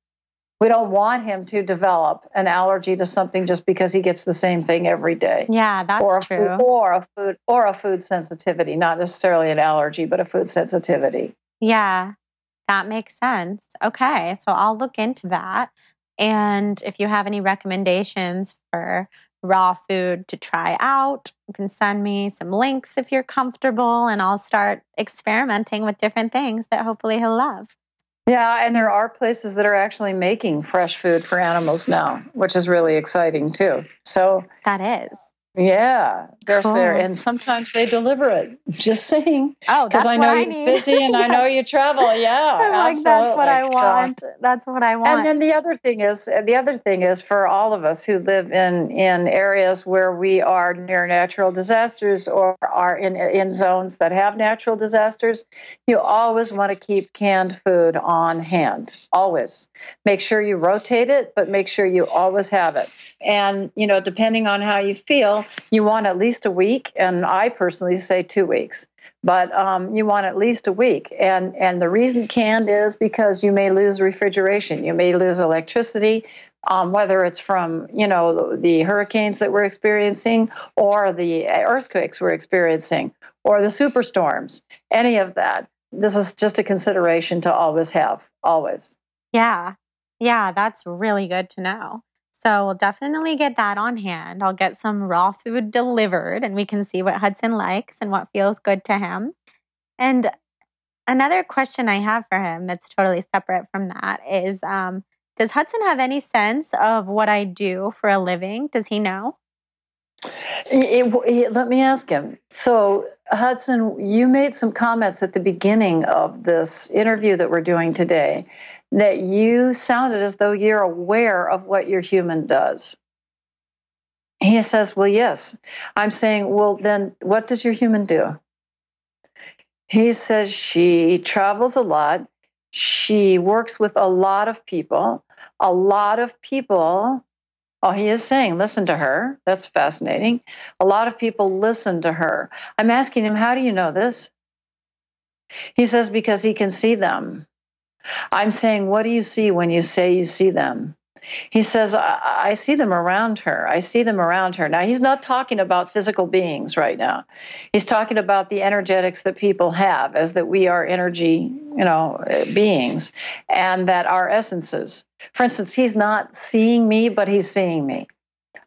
We don't want him to develop an allergy to something just because he gets the same thing every day. Yeah, that's or true. Food, or a food or a food sensitivity, not necessarily an allergy, but a food sensitivity. Yeah, that makes sense. Okay, so I'll look into that. And if you have any recommendations for raw food to try out, you can send me some links if you're comfortable, and I'll start experimenting with different things that hopefully he'll love. Yeah, and there are places that are actually making fresh food for animals now, which is really exciting too. So that is. Yeah, they're cool. there, and sometimes they deliver it. Just saying. Oh, because I know I you're busy and I know you travel. Yeah, I'm like that's what I want. So, that's what I want. And then the other thing is, the other thing is for all of us who live in in areas where we are near natural disasters or are in in zones that have natural disasters, you always want to keep canned food on hand. Always make sure you rotate it, but make sure you always have it. And you know, depending on how you feel you want at least a week, and I personally say two weeks. But um, you want at least a week, and and the reason canned is because you may lose refrigeration, you may lose electricity, um, whether it's from you know the hurricanes that we're experiencing or the earthquakes we're experiencing or the superstorms, any of that. This is just a consideration to always have, always. Yeah, yeah, that's really good to know. So we'll definitely get that on hand. I'll get some raw food delivered and we can see what Hudson likes and what feels good to him. And another question I have for him that's totally separate from that is um, Does Hudson have any sense of what I do for a living? Does he know? It, it, let me ask him. So, Hudson, you made some comments at the beginning of this interview that we're doing today that you sounded as though you're aware of what your human does. He says, Well, yes. I'm saying, Well, then what does your human do? He says she travels a lot. She works with a lot of people. A lot of people, oh, he is saying, listen to her. That's fascinating. A lot of people listen to her. I'm asking him, How do you know this? He says, Because he can see them. I'm saying, what do you see when you say you see them? He says, I, I, see them around her. I see them around her. Now, he's not talking about physical beings right now. He's talking about the energetics that people have, as that we are energy, you know, beings, and that our essences. For instance, he's not seeing me, but he's seeing me.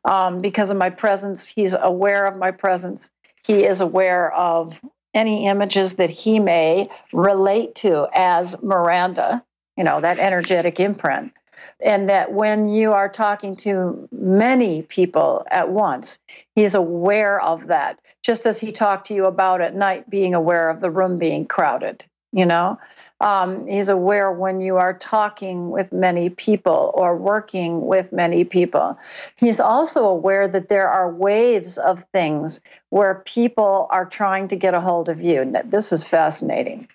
Um, because of my presence, he's aware of my presence. He is aware of any images that he may relate to as Miranda, you know, that energetic imprint. And that when you are talking to many people at once, he's aware of that, just as he talked to you about at night being aware of the room being crowded, you know? Um, he's aware when you are talking with many people or working with many people. He's also aware that there are waves of things where people are trying to get a hold of you. This is fascinating.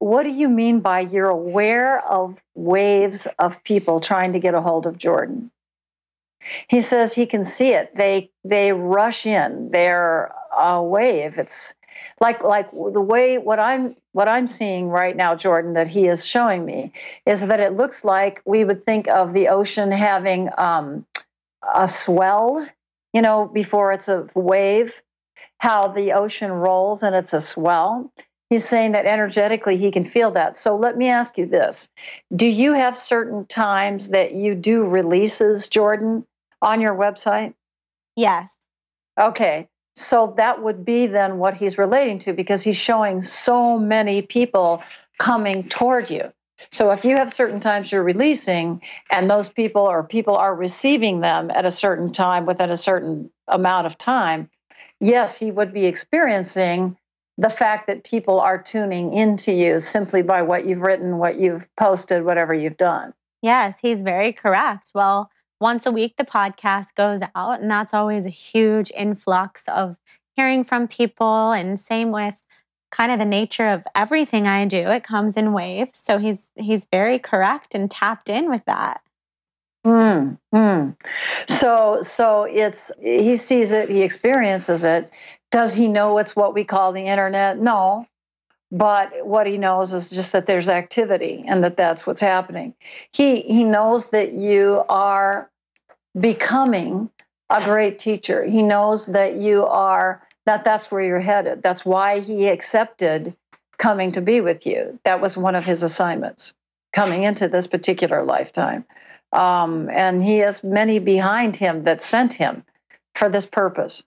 What do you mean by you're aware of waves of people trying to get a hold of Jordan? He says he can see it. They they rush in. They're a wave. It's like like the way what I'm what I'm seeing right now, Jordan, that he is showing me is that it looks like we would think of the ocean having um, a swell, you know, before it's a wave, how the ocean rolls and it's a swell. He's saying that energetically he can feel that. So let me ask you this Do you have certain times that you do releases, Jordan, on your website? Yes. Okay. So that would be then what he's relating to because he's showing so many people coming toward you. So if you have certain times you're releasing and those people or people are receiving them at a certain time within a certain amount of time, yes, he would be experiencing the fact that people are tuning into you simply by what you've written, what you've posted, whatever you've done. Yes, he's very correct. Well, once a week the podcast goes out, and that's always a huge influx of hearing from people. And same with kind of the nature of everything I do. It comes in waves. So he's he's very correct and tapped in with that. Hmm. hmm. So so it's he sees it, he experiences it. Does he know it's what we call the internet? No. But what he knows is just that there's activity and that that's what's happening. He he knows that you are becoming a great teacher. He knows that you are that that's where you're headed. That's why he accepted coming to be with you. That was one of his assignments coming into this particular lifetime. Um, and he has many behind him that sent him for this purpose.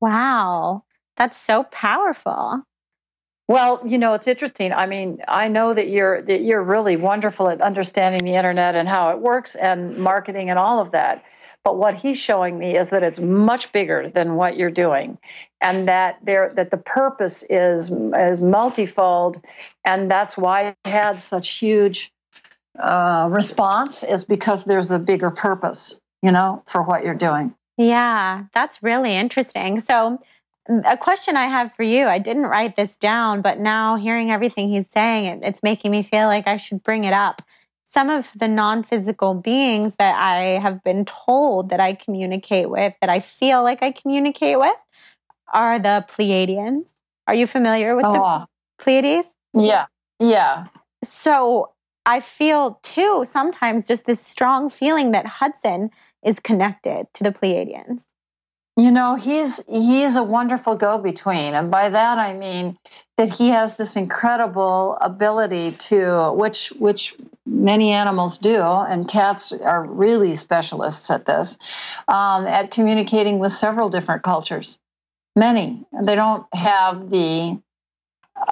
Wow, that's so powerful. Well, you know, it's interesting. I mean, I know that you're that you're really wonderful at understanding the internet and how it works and marketing and all of that. But what he's showing me is that it's much bigger than what you're doing, and that there that the purpose is is multifold, and that's why it had such huge uh, response is because there's a bigger purpose, you know, for what you're doing. Yeah, that's really interesting. So, a question I have for you, I didn't write this down, but now hearing everything he's saying, it, it's making me feel like I should bring it up some of the non physical beings that I have been told that I communicate with, that I feel like I communicate with, are the Pleiadians. Are you familiar with oh. the Pleiades? Yeah. Yeah. So I feel too sometimes just this strong feeling that Hudson is connected to the Pleiadians. You know, he's he's a wonderful go-between, and by that I mean that he has this incredible ability to, which which many animals do, and cats are really specialists at this, um, at communicating with several different cultures. Many they don't have the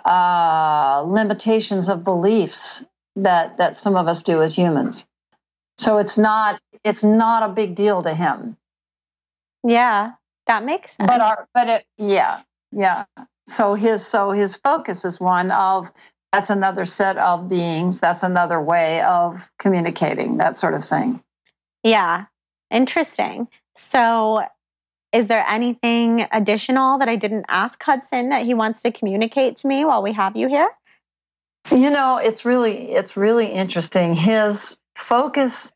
uh, limitations of beliefs that that some of us do as humans. So it's not it's not a big deal to him. Yeah, that makes sense. But our, but it, yeah, yeah. So his, so his focus is one of that's another set of beings. That's another way of communicating. That sort of thing. Yeah, interesting. So, is there anything additional that I didn't ask Hudson that he wants to communicate to me while we have you here? You know, it's really it's really interesting. His focus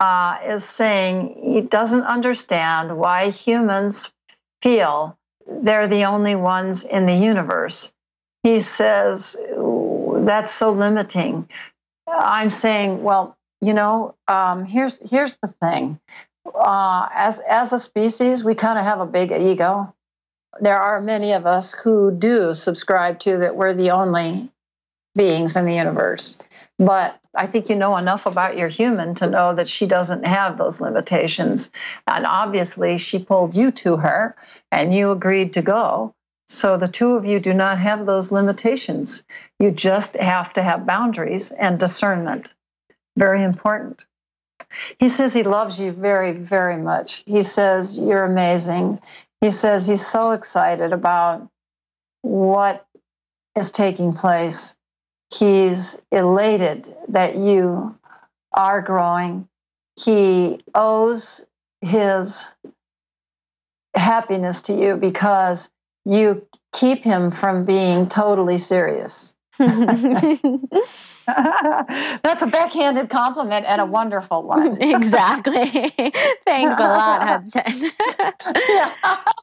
uh, is saying he doesn't understand why humans feel they're the only ones in the universe. He says that's so limiting. I'm saying, well, you know, um, here's here's the thing. Uh, as as a species, we kind of have a big ego. There are many of us who do subscribe to that we're the only beings in the universe. But I think you know enough about your human to know that she doesn't have those limitations. And obviously, she pulled you to her and you agreed to go. So the two of you do not have those limitations. You just have to have boundaries and discernment. Very important. He says he loves you very, very much. He says you're amazing. He says he's so excited about what is taking place He's elated that you are growing. He owes his happiness to you because you keep him from being totally serious. That's a backhanded compliment and a wonderful one. exactly. Thanks a lot, Hudson.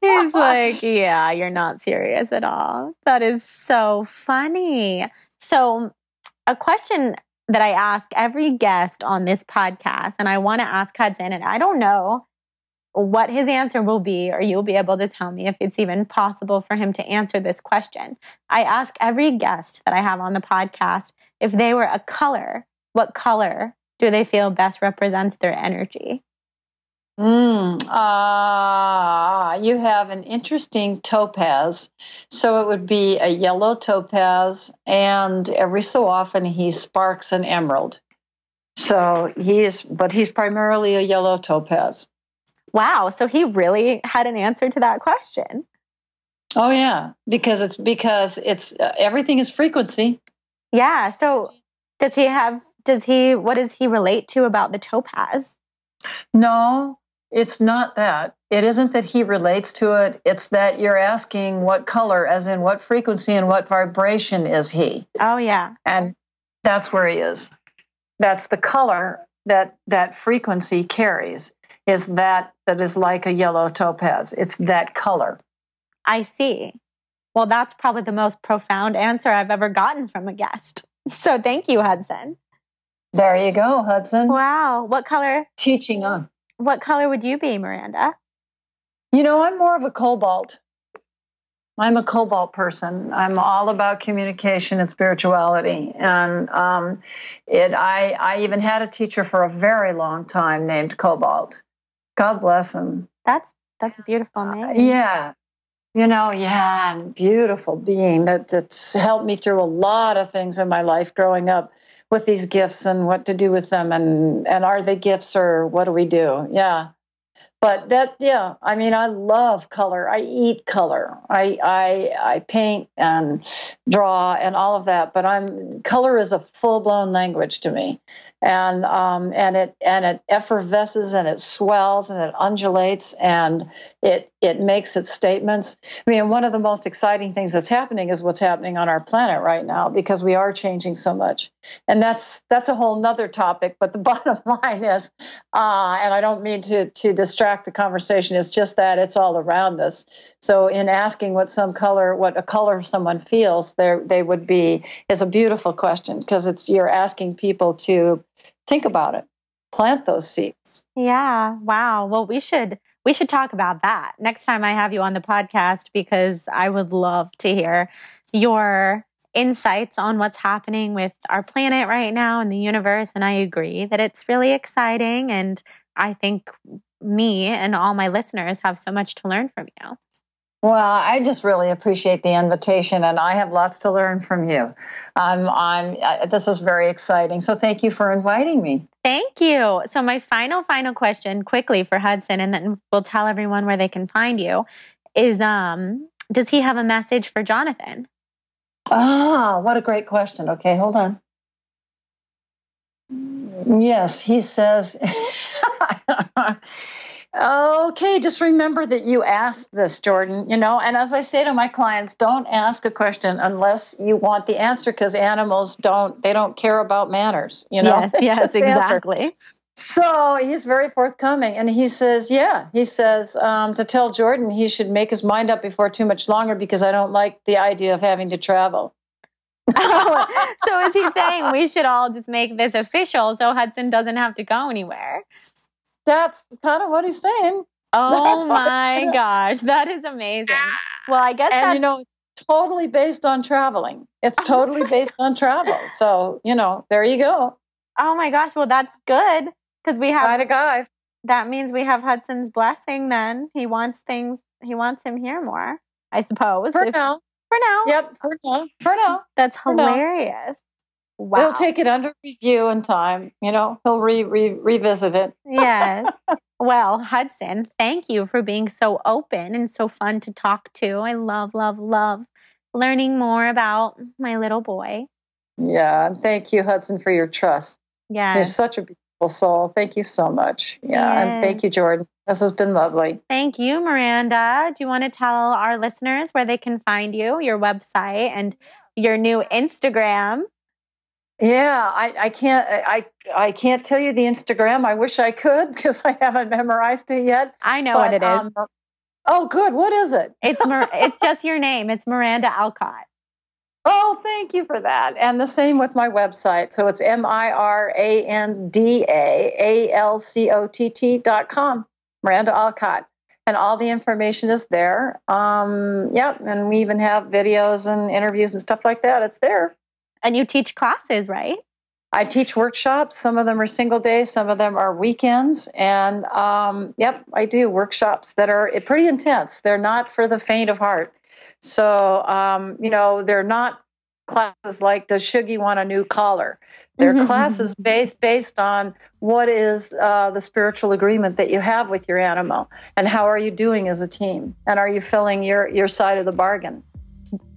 He's like, yeah, you're not serious at all. That is so funny. So, a question that I ask every guest on this podcast, and I want to ask Hudson, and I don't know what his answer will be, or you'll be able to tell me if it's even possible for him to answer this question. I ask every guest that I have on the podcast if they were a color, what color do they feel best represents their energy? Mm, uh, you have an interesting topaz. So it would be a yellow topaz, and every so often he sparks an emerald. So he's, but he's primarily a yellow topaz. Wow. So he really had an answer to that question. Oh yeah, because it's because it's uh, everything is frequency. Yeah. So does he have? Does he? What does he relate to about the topaz? No, it's not that. It isn't that he relates to it. It's that you're asking what color, as in what frequency and what vibration is he. Oh yeah. And that's where he is. That's the color that that frequency carries. Is that that is like a yellow topaz. It's that color. I see. Well, that's probably the most profound answer I've ever gotten from a guest. So thank you, Hudson. There you go, Hudson. Wow. What color? Teaching on. What color would you be, Miranda? You know, I'm more of a cobalt. I'm a cobalt person. I'm all about communication and spirituality, and um, it. I I even had a teacher for a very long time named Cobalt. God bless him. That's that's a beautiful name. Uh, yeah, you know, yeah, and beautiful being that that's helped me through a lot of things in my life growing up with these gifts and what to do with them and and are they gifts or what do we do? Yeah. But that yeah, I mean I love color. I eat color. I I I paint and draw and all of that, but I'm color is a full-blown language to me and um, and it and it effervesces and it swells and it undulates and it it makes its statements. I mean, one of the most exciting things that's happening is what's happening on our planet right now because we are changing so much, and that's that's a whole nother topic. But the bottom line is, uh, and I don't mean to to distract the conversation. It's just that it's all around us. So in asking what some color, what a color someone feels, there they would be is a beautiful question because it's you're asking people to think about it plant those seeds yeah wow well we should we should talk about that next time i have you on the podcast because i would love to hear your insights on what's happening with our planet right now and the universe. And i agree that it's really exciting. And i think me and all my listeners have so much to learn from you well, I just really appreciate the invitation, and I have lots to learn from you. Um, I'm. Uh, this is very exciting. So, thank you for inviting me. Thank you. So, my final, final question, quickly for Hudson, and then we'll tell everyone where they can find you. Is um, does he have a message for Jonathan? Ah, what a great question. Okay, hold on. Yes, he says. Okay, just remember that you asked this, Jordan, you know, and as I say to my clients, don't ask a question unless you want the answer because animals don't they don't care about manners, you know. Yes, yes, exactly. Answer. So he's very forthcoming and he says, yeah, he says um, to tell Jordan he should make his mind up before too much longer because I don't like the idea of having to travel. oh, so is he saying we should all just make this official so Hudson doesn't have to go anywhere? That's kind of what he's saying. Oh my gosh, that is amazing. Well, I guess and you know it's totally based on traveling. It's totally based on travel. So you know, there you go. Oh my gosh, well that's good because we have a guy. That means we have Hudson's blessing. Then he wants things. He wants him here more. I suppose. For if, now. For now. Yep. For now. For now. That's hilarious. Wow. He'll take it under review in time. You know, he'll re, re revisit it. yes. Well, Hudson, thank you for being so open and so fun to talk to. I love, love, love learning more about my little boy. Yeah. And thank you, Hudson, for your trust. Yeah. You're such a beautiful soul. Thank you so much. Yeah. Yes. And thank you, Jordan. This has been lovely. Thank you, Miranda. Do you want to tell our listeners where they can find you, your website, and your new Instagram? Yeah, I, I can't I I can't tell you the Instagram. I wish I could because I haven't memorized it yet. I know but, what it is. Um, oh, good. What is it? It's Mir- it's just your name. It's Miranda Alcott. Oh, thank you for that. And the same with my website. So it's M I R A N D A A L C O T T dot com. Miranda Alcott. And all the information is there. Um, yep. And we even have videos and interviews and stuff like that. It's there. And you teach classes, right? I teach workshops. Some of them are single days, some of them are weekends. And um, yep, I do workshops that are pretty intense. They're not for the faint of heart. So, um, you know, they're not classes like Does Shuggie Want a New Collar? They're mm-hmm. classes based based on what is uh, the spiritual agreement that you have with your animal, and how are you doing as a team, and are you filling your your side of the bargain?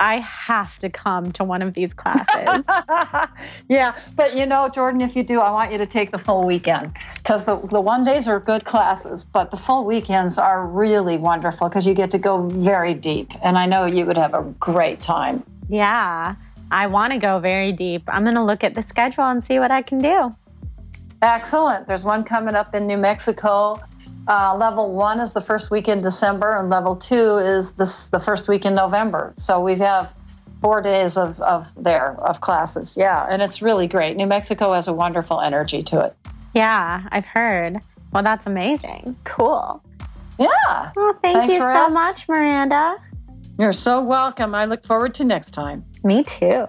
I have to come to one of these classes. yeah, but you know, Jordan, if you do, I want you to take the full weekend because the, the one days are good classes, but the full weekends are really wonderful because you get to go very deep. And I know you would have a great time. Yeah, I want to go very deep. I'm going to look at the schedule and see what I can do. Excellent. There's one coming up in New Mexico uh, level one is the first week in December, and level two is this, the first week in November. So we have four days of, of there of classes. Yeah, and it's really great. New Mexico has a wonderful energy to it. Yeah, I've heard. Well, that's amazing. Cool. Yeah. Well, thank Thanks you so asking. much, Miranda. You're so welcome. I look forward to next time. Me too.